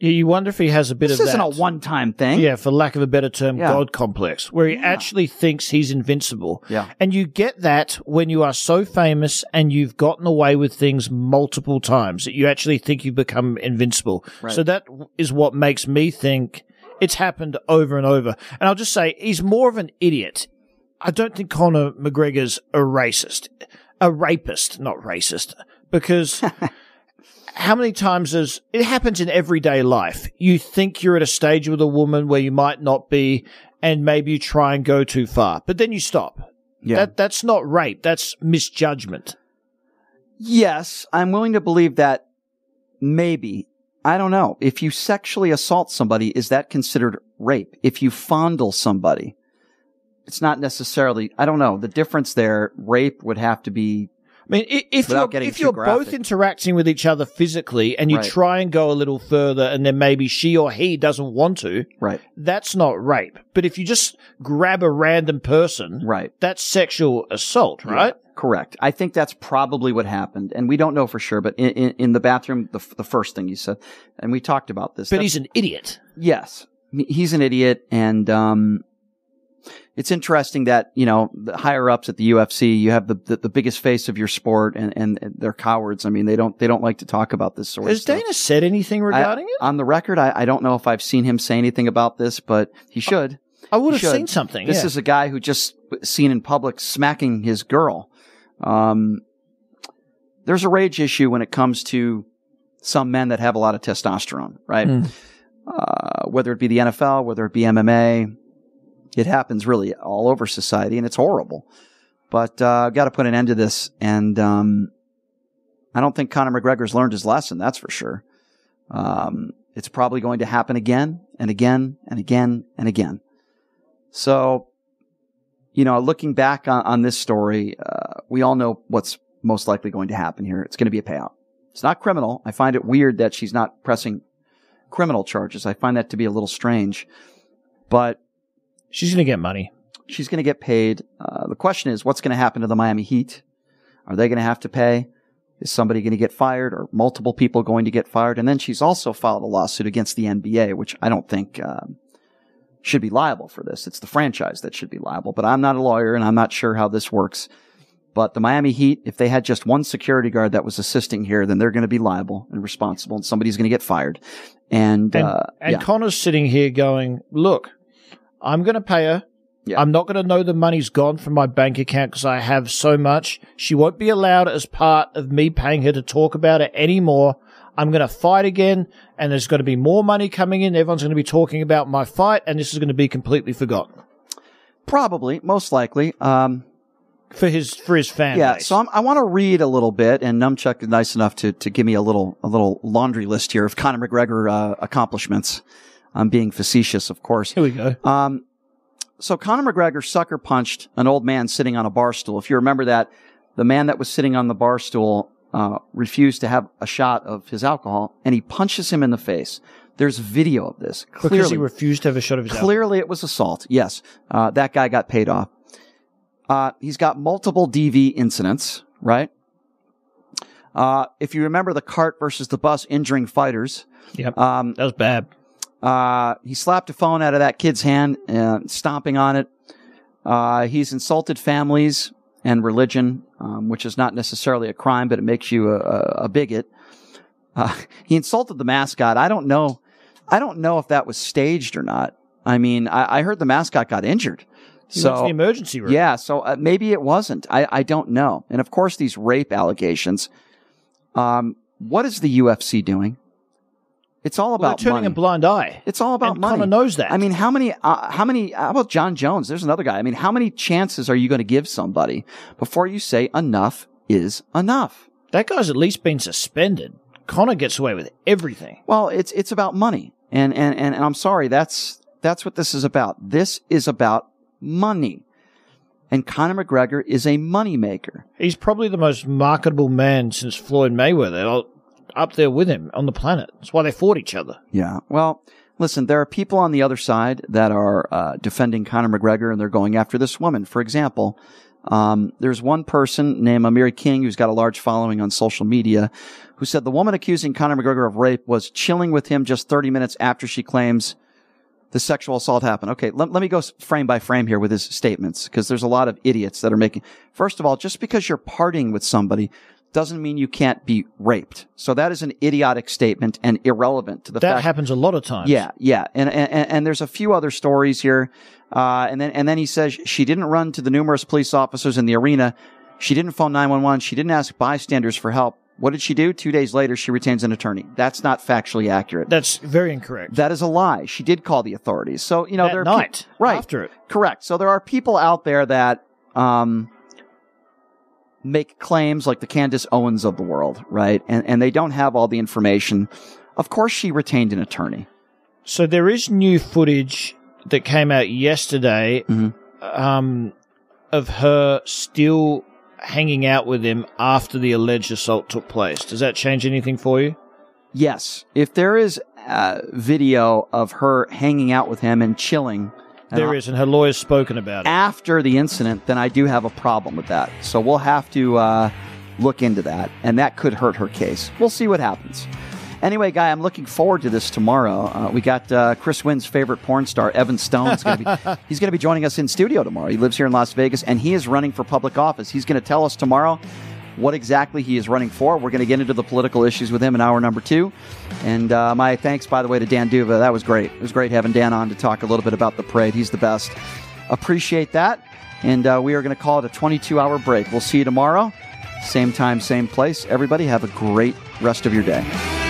Yeah, you wonder if he has a bit of This isn't that. a one time thing. Yeah, for lack of a better term, Yeah. God complex, where he actually thinks he's invincible. Yeah. And you get that when you are so famous and you've gotten away with things multiple times that you actually think you've become invincible. Right. So that is what makes me think it's happened over and over. And I'll just say he's more of an idiot. I don't think Conor McGregor's a racist, a rapist, not racist, because [laughs] how many times does it happens in everyday life? You think you're at a stage with a woman where you might not be, and maybe you try and go too far, but then you stop. Yeah. That that's not rape. That's misjudgment. Yes, I'm willing to believe that maybe. I don't know. If you sexually assault somebody, is that considered rape? If you fondle somebody, it's not necessarily. I don't know. The difference there, rape would have to be. I mean, if Without you're, if you're graphic. both interacting with each other physically and you Right. try and go a little further and then maybe she or he doesn't want to, right? That's not rape. But if you just grab a random person, right, that's sexual assault, right? Yeah, correct. I think that's probably what happened, and we don't know for sure. But in, in, in the bathroom, the, the first thing you said, and we talked about this. But he's an idiot. Yes, he's an idiot, and um, it's interesting that you know the higher ups at the UFC, you have the, the the biggest face of your sport, and, and they're cowards. I mean, they don't they don't like to talk about this sort of Has stuff. Dana said anything regarding I- it? On the record, I, I don't know if I've seen him say anything about this, but he should. I would have seen something. This yeah. is a guy who just seen in public smacking his girl. Um, there's a rage issue when it comes to some men that have a lot of testosterone, right? Hmm. Uh, whether it be the NFL, whether it be MMA, it happens really all over society, and it's horrible. But uh, got to put an end to this, and um, I don't think Conor McGregor's learned his lesson. That's for sure. Um, it's probably going to happen again and again and again and again. So, you know, looking back on, on this story, uh, we all know what's most likely going to happen here. It's going to be a payout. It's not criminal. I find it weird that she's not pressing criminal charges. I find that to be a little strange, but she's going to get money. She's going to get paid. Uh, the question is, what's going to happen to the Miami Heat? Are they going to have to pay? Is somebody going to get fired or multiple people going to get fired? And then she's also filed a lawsuit against the NBA, which I don't think um, should be liable for this. It's the franchise that should be liable, but I'm not a lawyer and I'm not sure how this works. But the Miami Heat, if they had just one security guard that was assisting here, then they're going to be liable and responsible and somebody's going to get fired. And, And, uh, and yeah. Conor's sitting here going, look, I'm going to pay her. I'm not going to know the money's gone from my bank account because I have so much. She won't be allowed as part of me paying her to talk about it anymore. I'm going to fight again, and there's going to be more money coming in. Everyone's going to be talking about my fight, and this is going to be completely forgotten Probably, most likely. Um, for his for his fan yeah, base. so I'm, I want to read a little bit, and Numchuck is nice enough to to give me a little a little laundry list here of Conor McGregor uh, accomplishments. I'm being facetious, of course. Here we go. Um, so Conor McGregor sucker punched an old man sitting on a bar stool. If you remember that, the man that was sitting on the bar stool uh, refused to have a shot of his alcohol, and he punches him in the face. There's video of this. because Clearly, he refused to have a shot of his alcohol. Clearly, it was assault. Yes, uh, that guy got paid off. Uh, he's got multiple DV incidents, right? Uh, if you remember the cart versus the bus injuring fighters, Yep. um, that was bad. Uh, he slapped a phone out of that kid's hand, uh, stomping on it. Uh, he's insulted families and religion, um, which is not necessarily a crime, but it makes you a, a, a bigot. Uh, [laughs] he insulted the mascot. I don't know. I don't know if that was staged or not. I mean, I, I heard the mascot got injured. He so the emergency room. Yeah, so uh, maybe it wasn't. I, I don't know. And of course, these rape allegations. Um, what is the UFC doing? It's all about they're turning money. a blind eye. It's all about And money. Conor knows that. I mean, how many? Uh, how many? How about Jon Jones? There's another guy. I mean, how many chances are you going to give somebody before you say enough is enough? That guy's at least been suspended. Conor gets away with everything. Well, it's it's about money, and and and, and I'm sorry. That's that's what this is about. This is about money, and Conor McGregor is a money maker. He's probably the most marketable man since Floyd Mayweather, up there with him on the planet. That's why they fought each other. Yeah. Well, listen, there are people on the other side that are uh, defending Conor McGregor and they're going after this woman. For example, um, there's one person named Amiri King who's got a large following on social media who said the woman accusing Conor McGregor of rape was chilling with him just 30 minutes after she claims the sexual assault happened. Okay, let, let me go frame by frame here with his statements because there's a lot of idiots that are making. First of all, just because you're partying with somebody doesn't mean you can't be raped. So that is an idiotic statement and irrelevant to the fact that fact happens a lot of times. yeah, yeah, and and, and there's a few other stories here, uh, and then and then he says she didn't run to the numerous police officers in the arena, she didn't phone nine one one, she didn't ask bystanders for help. What did she do? Two days later, she retains an attorney. That's not factually accurate. That's very incorrect. That is a lie. She did call the authorities. So you know That there are night, right after it. correct. So there are people out there that um, make claims like the Candace Owens of the world, right? And and they don't have all the information. Of course, she retained an attorney. So there is new footage that came out yesterday Mm-hmm. um, of her still hanging out with him after the alleged assault took place. Does that change anything for you? Yes. If there is uh, video of her hanging out with him and chilling. And There is, and her lawyer's spoken about it. after the incident, then I do have a problem with that. So we'll have to uh, look into that, and that could hurt her case. We'll see what happens. Anyway, guy, I'm looking forward to this tomorrow. Uh, we got uh, Chris Wynn's favorite porn star, Evan Stone's going to be. [laughs] he's going to be joining us in studio tomorrow. He lives here in Las Vegas, and he is running for public office. He's going to tell us tomorrow what exactly he is running for. We're going to get into the political issues with him in hour number two. And uh, my thanks, by the way, to Dan D'Uva. That was great. It was great having Dan on to talk a little bit about the parade. He's the best. Appreciate that. And uh, we are going to call it a 22 hour break. We'll see you tomorrow. Same time, same place. Everybody have a great rest of your day.